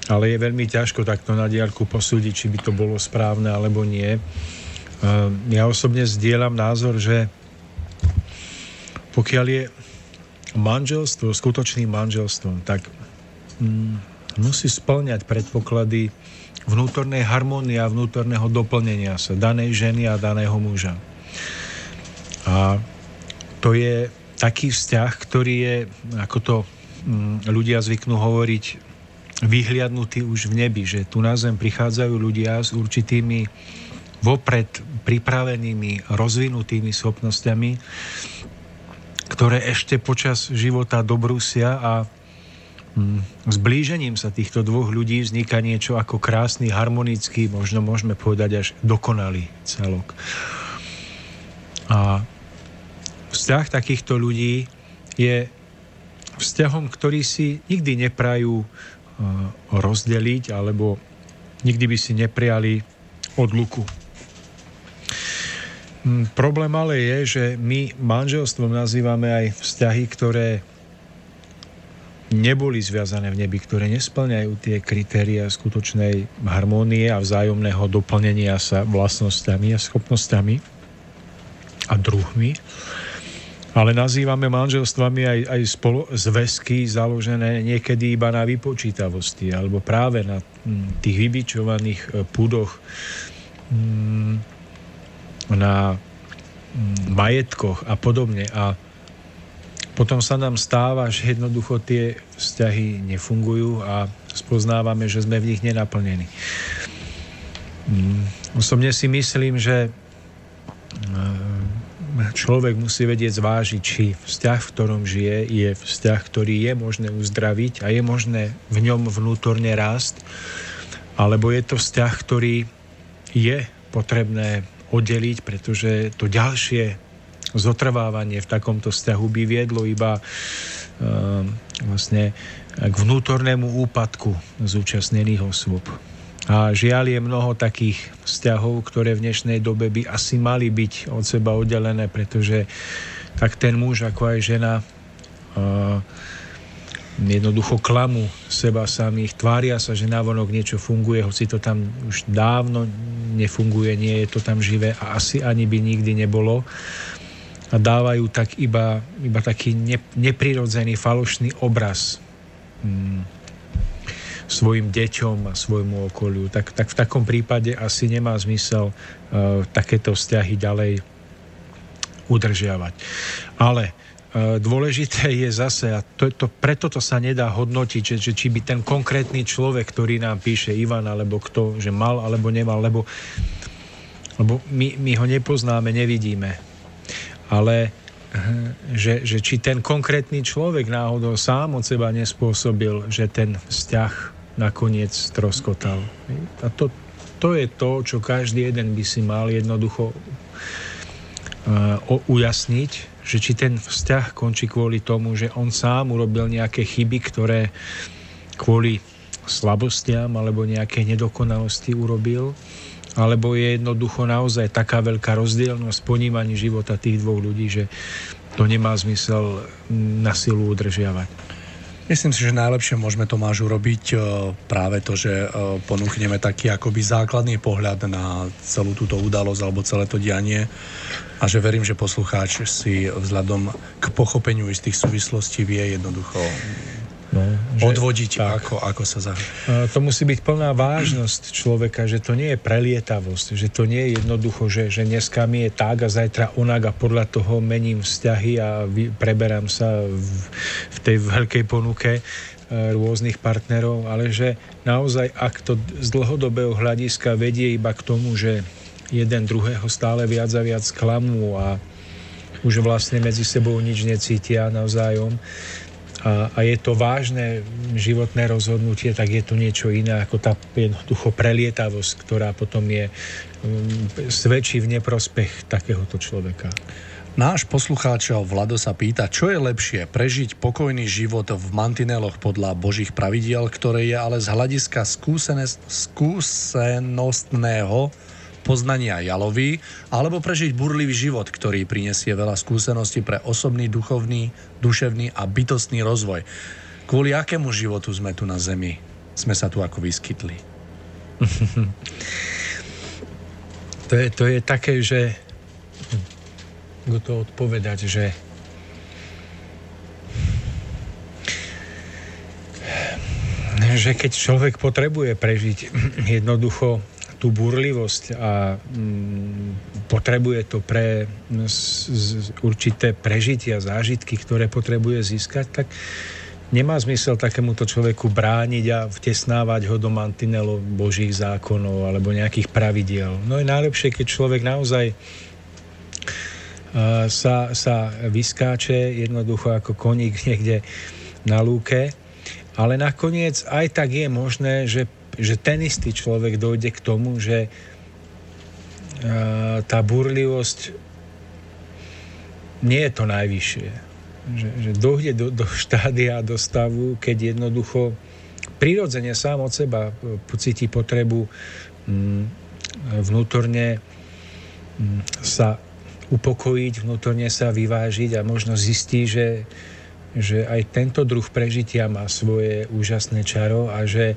ale je veľmi ťažko takto na diálku posúdiť, či by to bolo správne alebo nie. Ja osobne zdieľam názor, že pokiaľ je manželstvo skutočným manželstvom, tak mm, musí splňať predpoklady vnútornej harmónie a vnútorného doplnenia sa danej ženy a daného muža. A to je taký vzťah, ktorý je, ako to mm, ľudia zvyknú hovoriť, vyhliadnutý už v nebi, že tu na zem prichádzajú ľudia s určitými vopred pripravenými, rozvinutými schopnosťami, ktoré ešte počas života dobrúsia a mm, zblížením sa týchto dvoch ľudí vzniká niečo ako krásny, harmonický, možno môžeme povedať až dokonalý celok. A vzťah takýchto ľudí je vzťahom, ktorý si nikdy neprajú uh, rozdeliť alebo nikdy by si nepriali odluku. Mm, problém ale je, že my manželstvom nazývame aj vzťahy, ktoré neboli zviazané v nebi, ktoré nesplňajú tie kritéria skutočnej harmónie a vzájomného doplnenia sa vlastnosťami a schopnosťami a druhmi. Ale nazývame manželstvami aj, aj spolo, zväzky založené niekedy iba na vypočítavosti alebo práve na mm, tých vybičovaných e, púdoch mm, na mm, majetkoch a podobne. A potom sa nám stáva, že jednoducho tie vzťahy nefungujú a spoznávame, že sme v nich nenaplnení. Mm, osobne si myslím, že mm, človek musí vedieť zvážiť, či vzťah, v ktorom žije, je vzťah, ktorý je možné uzdraviť a je možné v ňom vnútorne rásť, alebo je to vzťah, ktorý je potrebné oddeliť, pretože to ďalšie zotrvávanie v takomto vzťahu by viedlo iba uh, vlastne k vnútornému úpadku zúčastnených osôb. A žiaľ je mnoho takých vzťahov, ktoré v dnešnej dobe by asi mali byť od seba oddelené, pretože tak ten muž ako aj žena uh, jednoducho klamu seba samých, tvária sa, že návonok niečo funguje, hoci to tam už dávno nefunguje, nie je to tam živé a asi ani by nikdy nebolo. A dávajú tak iba, iba taký ne, neprirodzený, falošný obraz mm, svojim deťom a svojmu okoliu. Tak, tak v takom prípade asi nemá zmysel uh, takéto vzťahy ďalej udržiavať. Ale E, dôležité je zase, a to, to, preto to sa nedá hodnotiť, že, že či by ten konkrétny človek, ktorý nám píše Ivan, alebo kto, že mal alebo nemal, lebo, lebo my, my ho nepoznáme, nevidíme. Ale e, že, že či ten konkrétny človek náhodou sám od seba nespôsobil, že ten vzťah nakoniec stroskotal. A to, to je to, čo každý jeden by si mal jednoducho uh, ujasniť, že či ten vzťah končí kvôli tomu, že on sám urobil nejaké chyby, ktoré kvôli slabostiam alebo nejaké nedokonalosti urobil, alebo je jednoducho naozaj taká veľká rozdielnosť ponímaní života tých dvoch ľudí, že to nemá zmysel na silu udržiavať. Myslím si, že najlepšie môžeme Tomáš urobiť e, práve to, že e, ponúkneme taký akoby základný pohľad na celú túto udalosť alebo celé to dianie. A že verím, že poslucháč si vzhľadom k pochopeniu istých súvislostí vie jednoducho no, že, odvodiť, tak. ako, ako sa zahrá. To musí byť plná vážnosť človeka, že to nie je prelietavosť, že to nie je jednoducho, že, že dneska mi je tak a zajtra onak a podľa toho mením vzťahy a vy, preberám sa v, v tej veľkej ponuke e, rôznych partnerov, ale že naozaj, ak to z dlhodobého hľadiska vedie iba k tomu, že jeden druhého stále viac a viac klamú a už vlastne medzi sebou nič necítia navzájom, a, a je to vážne životné rozhodnutie, tak je to niečo iné ako tá jednoducho prelietavosť, ktorá potom je um, svedčí v neprospech takéhoto človeka. Náš poslucháč Vlado sa pýta, čo je lepšie, prežiť pokojný život v mantineloch podľa Božích pravidiel, ktoré je ale z hľadiska skúsenostného poznania jaloví, alebo prežiť burlivý život, ktorý prinesie veľa skúseností pre osobný, duchovný, duševný a bytostný rozvoj. Kvôli akému životu sme tu na Zemi? Sme sa tu ako vyskytli. to, je, to je také, že to odpovedať, že že keď človek potrebuje prežiť jednoducho tú burlivosť a mm, potrebuje to pre z, z, určité prežitia, zážitky, ktoré potrebuje získať, tak nemá zmysel takémuto človeku brániť a vtesnávať ho do mantinelov božích zákonov alebo nejakých pravidiel. No je najlepšie, keď človek naozaj sa, sa vyskáče jednoducho ako koník niekde na lúke, ale nakoniec aj tak je možné, že že ten istý človek dojde k tomu, že tá burlivosť nie je to najvyššie. Že, že dojde do, do štádia, do stavu, keď jednoducho prirodzene sám od seba pocíti potrebu mm, vnútorne mm, sa upokojiť, vnútorne sa vyvážiť a možno zistí, že, že aj tento druh prežitia má svoje úžasné čaro a že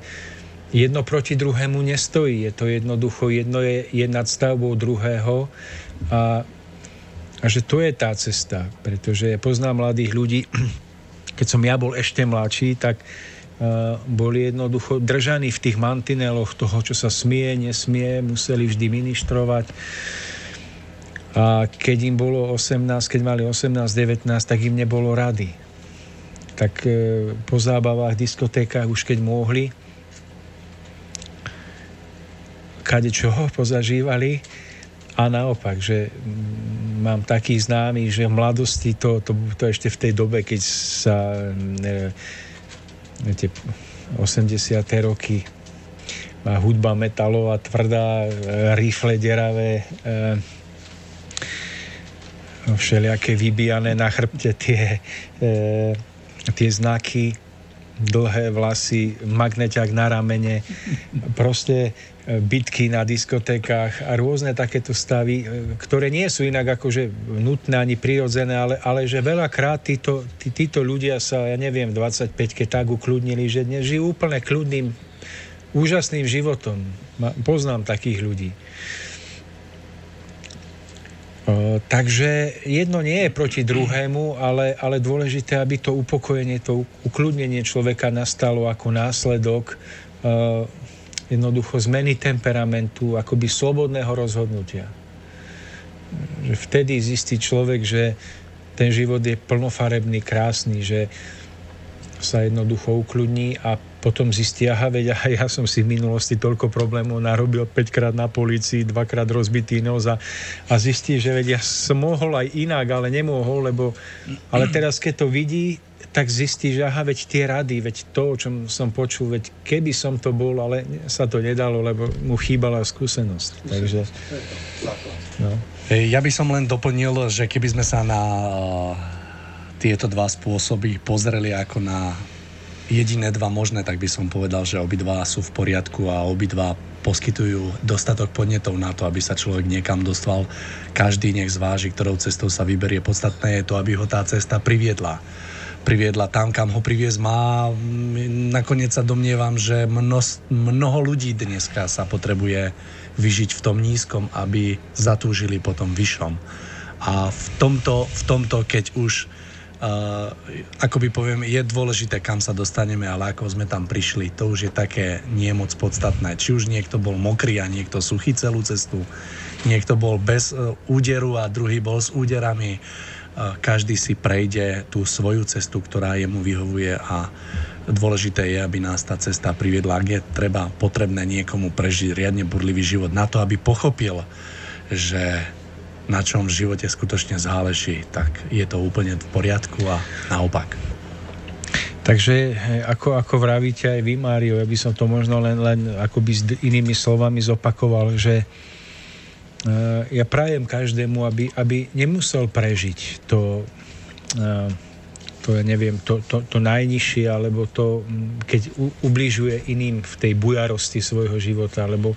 jedno proti druhému nestojí. Je to jednoducho, jedno je, je nadstavbou druhého a, a že to je tá cesta. Pretože poznám mladých ľudí, keď som ja bol ešte mladší, tak uh, boli jednoducho držaní v tých mantineloch toho, čo sa smie, nesmie, museli vždy ministrovať. A keď im bolo 18, keď mali 18, 19, tak im nebolo rady. Tak uh, po zábavách, diskotékach už keď mohli, kade čoho pozažívali a naopak, že mám taký známy, že v mladosti to, to, to ešte v tej dobe, keď sa ne, tie 80. roky má hudba metalová, tvrdá, rifle deravé, e, všelijaké vybijané na chrbte tie, e, tie znaky, dlhé vlasy, magneťák na ramene, proste bitky na diskotékach a rôzne takéto stavy, e, ktoré nie sú inak akože nutné ani prirodzené, ale, ale že veľakrát títo, tí, títo ľudia sa, ja neviem, 25 keď tak ukludnili, že dnes žijú úplne kľudným, úžasným životom. Poznám takých ľudí. Takže jedno nie je proti druhému, ale, ale dôležité, aby to upokojenie, to ukludnenie človeka nastalo ako následok o, jednoducho zmeny temperamentu, akoby slobodného rozhodnutia. Že vtedy zistí človek, že ten život je plnofarebný, krásny, že sa jednoducho ukludní a potom zistí, aha, veď aha, ja som si v minulosti toľko problémov narobil 5 krát na policii, dvakrát rozbitý nos a, a zistí, že veď ja som mohol aj inak, ale nemohol, lebo ale teraz keď to vidí, tak zistí, že aha, veď tie rady, veď to, o čom som počul, veď keby som to bol, ale sa to nedalo, lebo mu chýbala skúsenosť. Takže, no. Ja by som len doplnil, že keby sme sa na uh, tieto dva spôsoby pozreli ako na jediné dva možné, tak by som povedal, že obidva sú v poriadku a obidva poskytujú dostatok podnetov na to, aby sa človek niekam dostal. Každý nech zváži, ktorou cestou sa vyberie. Podstatné je to, aby ho tá cesta priviedla priviedla tam, kam ho priviesť má. Nakoniec sa domnievam, že mno, mnoho ľudí dneska sa potrebuje vyžiť v tom nízkom, aby zatúžili po tom vyššom. A v tomto, v tomto keď už uh, ako by poviem, je dôležité, kam sa dostaneme, ale ako sme tam prišli, to už je také nie moc podstatné. Či už niekto bol mokrý a niekto suchý celú cestu, niekto bol bez uh, úderu a druhý bol s úderami. Uh, každý si prejde tú svoju cestu, ktorá jemu vyhovuje a dôležité je, aby nás tá cesta priviedla. Ak je treba potrebné niekomu prežiť riadne burlivý život na to, aby pochopil, že na čom v živote skutočne záleží, tak je to úplne v poriadku a naopak. Takže ako, ako vravíte aj vy, Mário, ja by som to možno len, len akoby s inými slovami zopakoval, že ja prajem každému, aby, aby nemusel prežiť to, uh, to ja neviem, to, to, to najnižšie, alebo to, keď u, ubližuje iným v tej bujarosti svojho života, alebo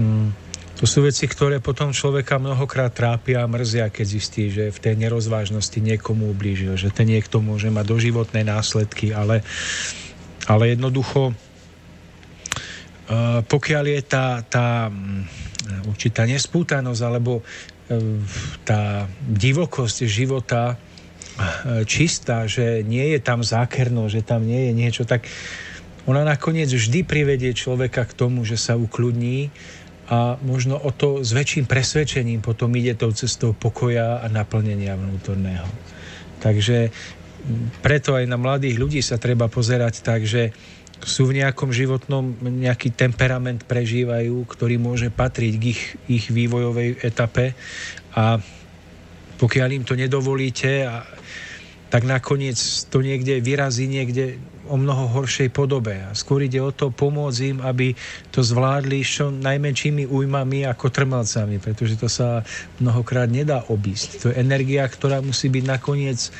um, to sú veci, ktoré potom človeka mnohokrát trápia a mrzia, keď zistí, že v tej nerozvážnosti niekomu ublížil, že ten niekto môže mať doživotné následky, ale, ale jednoducho uh, pokiaľ je tá, tá mm, určitá nespútanosť alebo uh, tá divokosť života uh, čistá, že nie je tam zákerno, že tam nie je niečo, tak ona nakoniec vždy privedie človeka k tomu, že sa ukludní, a možno o to s väčším presvedčením potom ide tou cestou pokoja a naplnenia vnútorného. Takže preto aj na mladých ľudí sa treba pozerať tak, že sú v nejakom životnom nejaký temperament prežívajú, ktorý môže patriť k ich, ich vývojovej etape a pokiaľ im to nedovolíte, a, tak nakoniec to niekde vyrazí niekde o mnoho horšej podobe. A skôr ide o to pomôcť im, aby to zvládli s čo najmenšími újmami ako trmelcami, pretože to sa mnohokrát nedá obísť. To je energia, ktorá musí byť nakoniec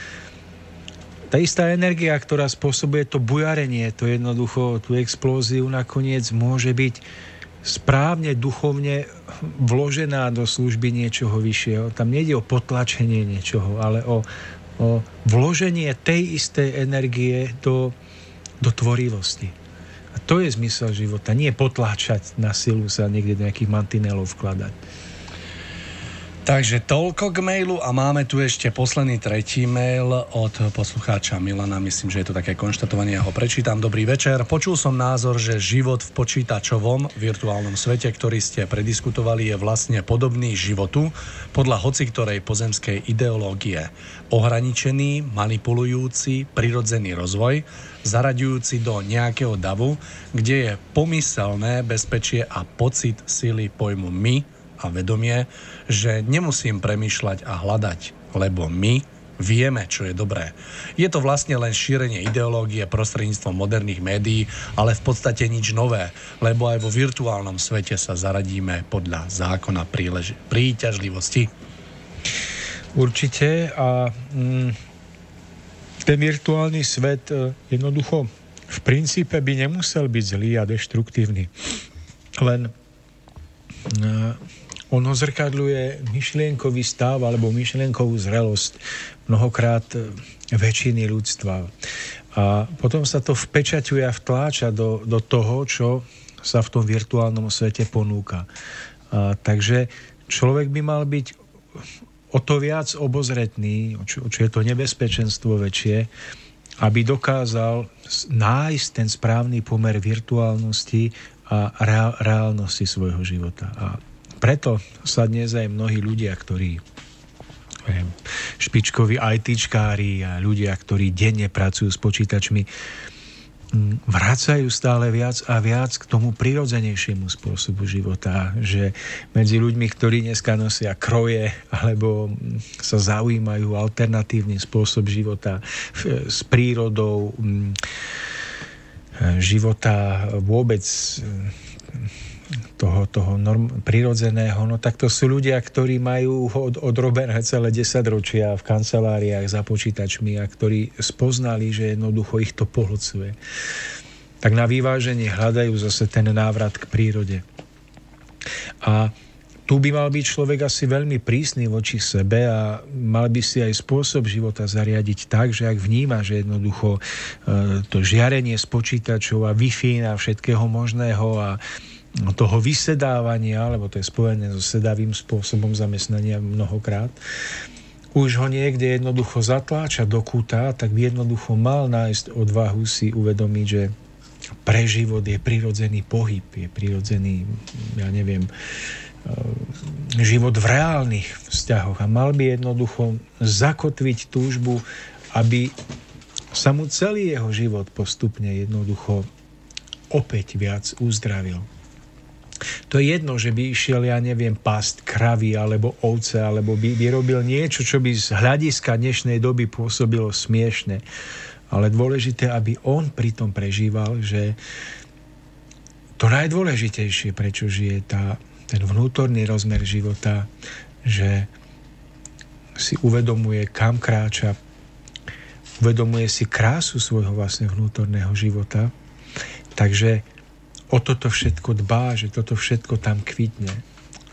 tá istá energia, ktorá spôsobuje to bujarenie, to jednoducho, tú explóziu nakoniec môže byť správne duchovne vložená do služby niečoho vyššieho. Tam nejde o potlačenie niečoho, ale o, o vloženie tej istej energie do, do tvorivosti. A to je zmysel života. Nie potláčať na silu sa niekde do nejakých mantinelov vkladať. Takže toľko k mailu a máme tu ešte posledný tretí mail od poslucháča Milana. Myslím, že je to také konštatovanie, ja ho prečítam. Dobrý večer. Počul som názor, že život v počítačovom virtuálnom svete, ktorý ste prediskutovali, je vlastne podobný životu podľa hoci ktorej pozemskej ideológie. Ohraničený, manipulujúci, prirodzený rozvoj, zaraďujúci do nejakého davu, kde je pomyselné bezpečie a pocit sily pojmu my, a vedomie, že nemusím premýšľať a hľadať, lebo my vieme, čo je dobré. Je to vlastne len šírenie ideológie prostredníctvom moderných médií, ale v podstate nič nové, lebo aj vo virtuálnom svete sa zaradíme podľa zákona prílež- príťažlivosti. Určite a mm, ten virtuálny svet e, jednoducho v princípe by nemusel byť zlý a deštruktívny. Len e, ono zrkadľuje myšlienkový stav alebo myšlienkovú zrelosť mnohokrát e, väčšiny ľudstva. A potom sa to vpečaťuje a vtláča do, do toho, čo sa v tom virtuálnom svete ponúka. A, takže človek by mal byť o to viac obozretný, čo, čo je to nebezpečenstvo väčšie, aby dokázal nájsť ten správny pomer virtuálnosti a reálnosti svojho života. A preto sa dnes aj mnohí ľudia, ktorí viem, špičkoví ITčkári a ľudia, ktorí denne pracujú s počítačmi, vracajú stále viac a viac k tomu prirodzenejšiemu spôsobu života, že medzi ľuďmi, ktorí dneska nosia kroje alebo sa zaujímajú alternatívny spôsob života s prírodou, mm, života vôbec toho, toho norm, prirodzeného, no tak to sú ľudia, ktorí majú od, odrobené celé 10 ročia v kanceláriách za počítačmi a ktorí spoznali, že jednoducho ich to pohlcuje. Tak na vyváženie hľadajú zase ten návrat k prírode. A tu by mal byť človek asi veľmi prísny voči sebe a mal by si aj spôsob života zariadiť tak, že ak vníma, že jednoducho e, to žiarenie z počítačov a Wi-Fi a všetkého možného a toho vysedávania, lebo to je spojené so sedavým spôsobom zamestnania mnohokrát, už ho niekde jednoducho zatláča do kúta, tak by jednoducho mal nájsť odvahu si uvedomiť, že pre život je prirodzený pohyb, je prirodzený, ja neviem, e, život v reálnych vzťahoch a mal by jednoducho zakotviť túžbu, aby sa mu celý jeho život postupne jednoducho opäť viac uzdravil. To je jedno, že by išiel, ja neviem, past kravy alebo ovce, alebo by, by robil niečo, čo by z hľadiska dnešnej doby pôsobilo smiešne. Ale dôležité, aby on pritom prežíval, že to najdôležitejšie, prečo žije tá, ten vnútorný rozmer života, že si uvedomuje, kam kráča, uvedomuje si krásu svojho vlastne vnútorného života. Takže o toto všetko dbá, že toto všetko tam kvitne.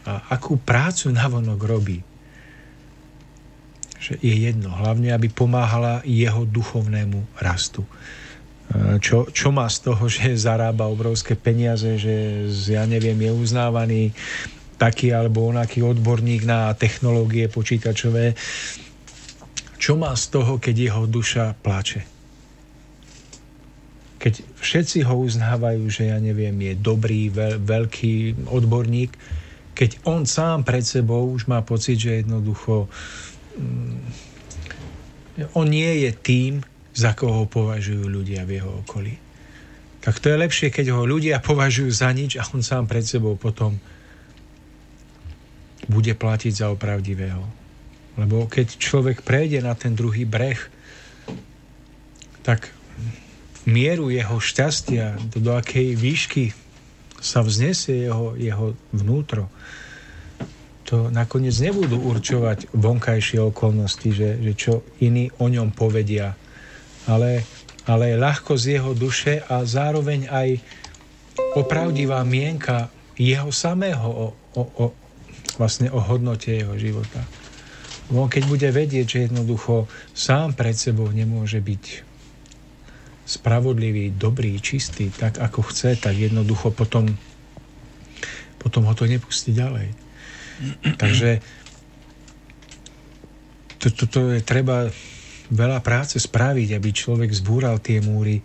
A akú prácu navonok robí. Že je jedno, hlavne, aby pomáhala jeho duchovnému rastu. E, čo, čo má z toho, že zarába obrovské peniaze, že ja neviem, je uznávaný taký alebo onaký odborník na technológie počítačové. Čo má z toho, keď jeho duša plače? Keď všetci ho uznávajú, že ja neviem, je dobrý, veľ, veľký odborník, keď on sám pred sebou už má pocit, že jednoducho um, on nie je tým, za koho považujú ľudia v jeho okolí. Tak to je lepšie, keď ho ľudia považujú za nič a on sám pred sebou potom bude platiť za opravdivého. Lebo keď človek prejde na ten druhý breh, tak mieru jeho šťastia, do, do akej výšky sa vznesie jeho, jeho vnútro, to nakoniec nebudú určovať vonkajšie okolnosti, že, že čo iní o ňom povedia, ale, ale ľahko z jeho duše a zároveň aj opravdivá mienka jeho samého o, o, o, vlastne o hodnote jeho života. On keď bude vedieť, že jednoducho sám pred sebou nemôže byť spravodlivý, dobrý, čistý, tak ako chce, tak jednoducho potom, potom ho to nepustí ďalej. Takže to, to, to je treba veľa práce spraviť, aby človek zbúral tie múry,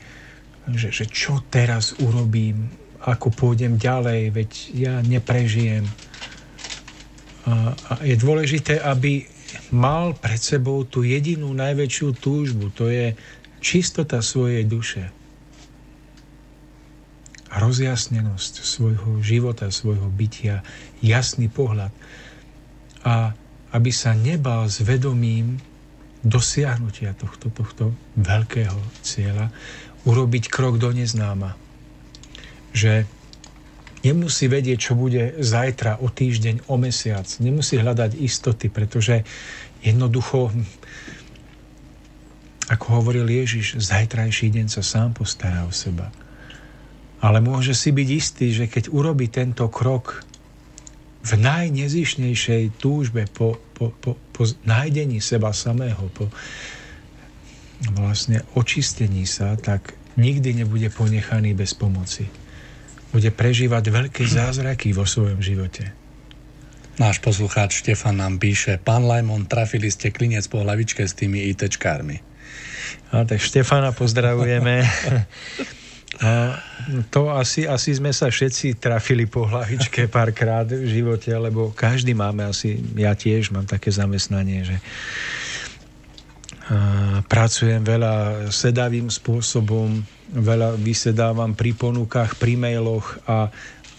že, že čo teraz urobím, ako pôjdem ďalej, veď ja neprežijem. A, a je dôležité, aby mal pred sebou tú jedinú najväčšiu túžbu, to je čistota svojej duše, rozjasnenosť svojho života, svojho bytia, jasný pohľad a aby sa nebal s vedomím dosiahnutia tohto, tohto veľkého cieľa urobiť krok do neznáma. Že nemusí vedieť, čo bude zajtra, o týždeň, o mesiac. Nemusí hľadať istoty, pretože jednoducho ako hovoril Ježiš, zajtrajší deň sa sám postará o seba. Ale môže si byť istý, že keď urobí tento krok v najnezišnejšej túžbe po, po, po, po nájdení seba samého, po vlastne očistení sa, tak nikdy nebude ponechaný bez pomoci. Bude prežívať veľké zázraky vo svojom živote. Náš poslucháč Štefan nám píše, pán Lajmon, trafili ste klinec po hlavičke s tými ITčkármi. A, tak Štefana pozdravujeme. A to asi, asi sme sa všetci trafili po hlavičke párkrát v živote, lebo každý máme asi, ja tiež mám také zamestnanie, že pracujem veľa sedavým spôsobom, veľa vysedávam pri ponukách, pri mailoch a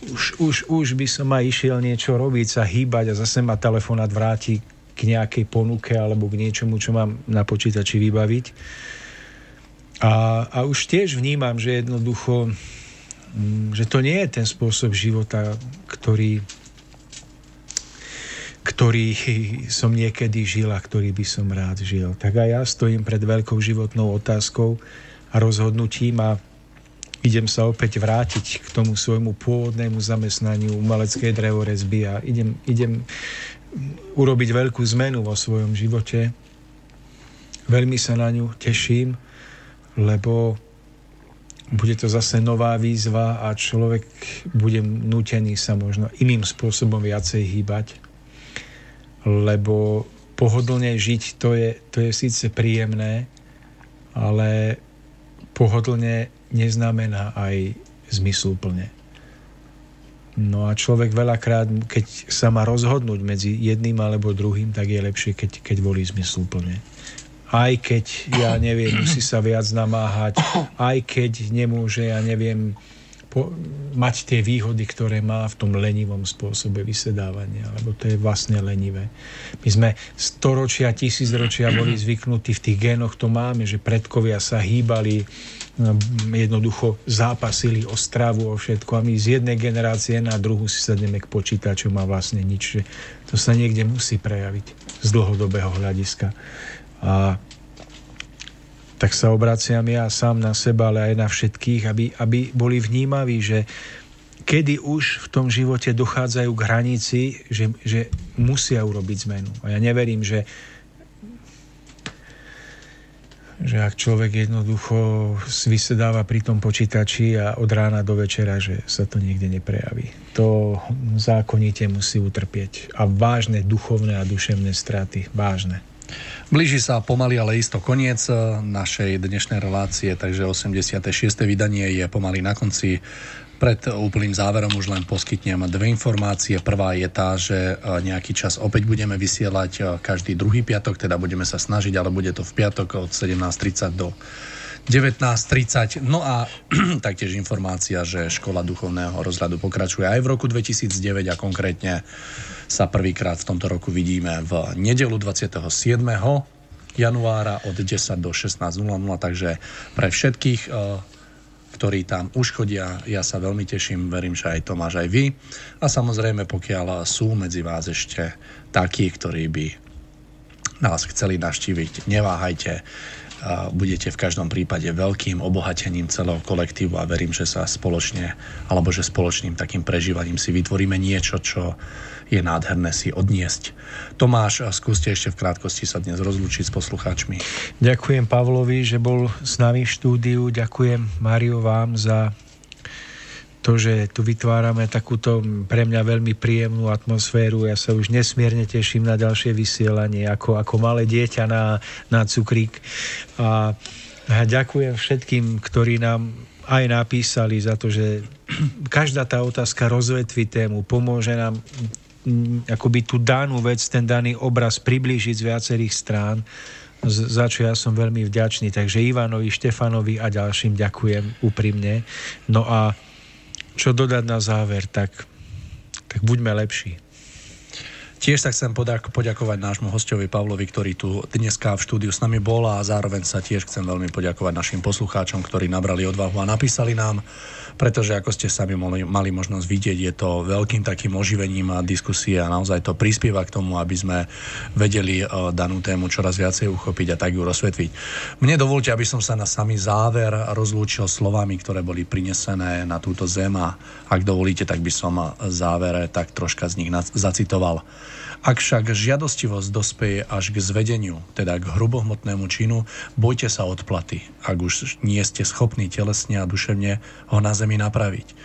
už, už, už by som aj išiel niečo robiť, sa hýbať a zase ma telefonát vráti k nejakej ponuke alebo k niečomu, čo mám na počítači vybaviť. A, a už tiež vnímam, že jednoducho, mm, že to nie je ten spôsob života, ktorý, ktorý som niekedy žil a ktorý by som rád žil. Tak aj ja stojím pred veľkou životnou otázkou a rozhodnutím a idem sa opäť vrátiť k tomu svojmu pôvodnému zamestnaniu umeleckej drevorezby a idem, idem urobiť veľkú zmenu vo svojom živote. Veľmi sa na ňu teším, lebo bude to zase nová výzva a človek bude nútený sa možno iným spôsobom viacej hýbať, lebo pohodlne žiť to je, to je síce príjemné, ale pohodlne neznamená aj zmysluplne. No a človek veľakrát, keď sa má rozhodnúť medzi jedným alebo druhým, tak je lepšie, keď, keď volí zmysluplne. Aj keď, ja neviem, musí sa viac namáhať, aj keď nemôže, ja neviem, po, mať tie výhody, ktoré má v tom lenivom spôsobe vysedávania, lebo to je vlastne lenivé. My sme storočia, tisícročia boli zvyknutí, v tých génoch to máme, že predkovia sa hýbali, jednoducho zápasili o stravu, o všetko a my z jednej generácie na druhú si sadneme k počítačom a vlastne nič. To sa niekde musí prejaviť z dlhodobého hľadiska. A tak sa obraciam ja sám na seba, ale aj na všetkých, aby, aby boli vnímaví, že kedy už v tom živote dochádzajú k hranici, že, že musia urobiť zmenu. A ja neverím, že že ak človek jednoducho vysedáva pri tom počítači a od rána do večera, že sa to niekde neprejaví. To zákonite musí utrpieť. A vážne duchovné a duševné straty. Vážne. Blíži sa pomaly, ale isto koniec eh, našej dnešnej relácie, takže 86. vydanie je pomaly na konci. Pred úplným záverom už len poskytnem dve informácie. Prvá je tá, že eh, nejaký čas opäť budeme vysielať eh, každý druhý piatok, teda budeme sa snažiť, ale bude to v piatok od 17.30 do 19.30. No a taktiež informácia, že škola duchovného rozhľadu pokračuje aj v roku 2009 a konkrétne sa prvýkrát v tomto roku vidíme v nedelu 27 januára od 10 do 16.00, takže pre všetkých, eh, ktorí tam už chodia, ja sa veľmi teším, verím, že aj Tomáš, aj vy. A samozrejme, pokiaľ sú medzi vás ešte takí, ktorí by nás chceli naštíviť, neváhajte budete v každom prípade veľkým obohatením celého kolektívu a verím, že sa spoločne, alebo že spoločným takým prežívaním si vytvoríme niečo, čo je nádherné si odniesť. Tomáš, skúste ešte v krátkosti sa dnes rozlúčiť s poslucháčmi. Ďakujem Pavlovi, že bol s nami v štúdiu. Ďakujem Mário vám za to, že tu vytvárame takúto pre mňa veľmi príjemnú atmosféru. Ja sa už nesmierne teším na ďalšie vysielanie, ako, ako malé dieťa na, na cukrík. A, a ďakujem všetkým, ktorí nám aj napísali za to, že každá tá otázka rozvetví tému, pomôže nám akoby tú danú vec, ten daný obraz priblížiť z viacerých strán, za čo ja som veľmi vďačný. Takže Ivanovi, Štefanovi a ďalším ďakujem úprimne. No a čo dodať na záver, tak, tak buďme lepší. Tiež sa chcem poďakovať nášmu hostovi Pavlovi, ktorý tu dneska v štúdiu s nami bol a zároveň sa tiež chcem veľmi poďakovať našim poslucháčom, ktorí nabrali odvahu a napísali nám pretože ako ste sami mali, mali možnosť vidieť, je to veľkým takým oživením a diskusie a naozaj to prispieva k tomu, aby sme vedeli uh, danú tému čoraz viacej uchopiť a tak ju rozsvetliť. Mne dovolte, aby som sa na samý záver rozlúčil slovami, ktoré boli prinesené na túto zem a ak dovolíte, tak by som závere tak troška z nich zacitoval. Ak však žiadostivosť dospeje až k zvedeniu, teda k hrubohmotnému činu, bojte sa odplaty, ak už nie ste schopní telesne a duševne ho na zemi napraviť.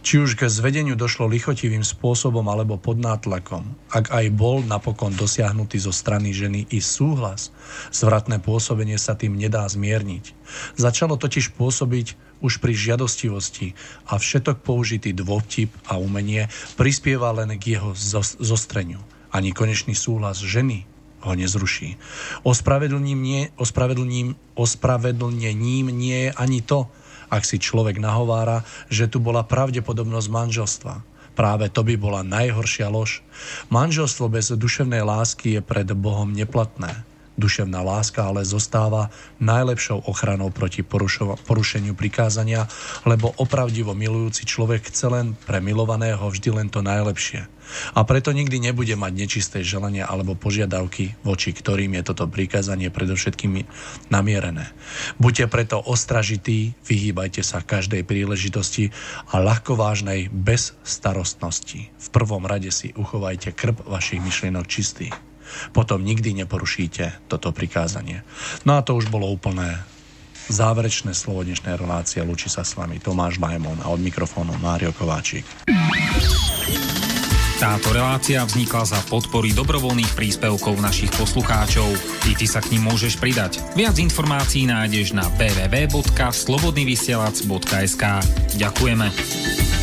Či už k zvedeniu došlo lichotivým spôsobom alebo pod nátlakom, ak aj bol napokon dosiahnutý zo strany ženy i súhlas, zvratné pôsobenie sa tým nedá zmierniť. Začalo totiž pôsobiť už pri žiadostivosti a všetok použitý dôvtip a umenie prispieva len k jeho zostreniu ani konečný súhlas ženy ho nezruší. Ospravedlním nie, ospravedlním, ospravedlnením nie je ani to, ak si človek nahovára, že tu bola pravdepodobnosť manželstva. Práve to by bola najhoršia lož. Manželstvo bez duševnej lásky je pred Bohom neplatné. Duševná láska ale zostáva najlepšou ochranou proti porušo- porušeniu prikázania, lebo opravdivo milujúci človek chce len pre milovaného vždy len to najlepšie. A preto nikdy nebude mať nečisté želania alebo požiadavky, voči ktorým je toto prikázanie predovšetkým namierené. Buďte preto ostražití, vyhýbajte sa každej príležitosti a ľahko vážnej bez starostnosti. V prvom rade si uchovajte krb vašich myšlienok čistý potom nikdy neporušíte toto prikázanie. No a to už bolo úplné záverečné slovo dnešnej relácie. Lučí sa s vami Tomáš Majmon a od mikrofónu Mário Kováčik. Táto relácia vznikla za podpory dobrovoľných príspevkov našich poslucháčov. I ty sa k ním môžeš pridať. Viac informácií nájdeš na www.slobodnyvysielac.sk Ďakujeme.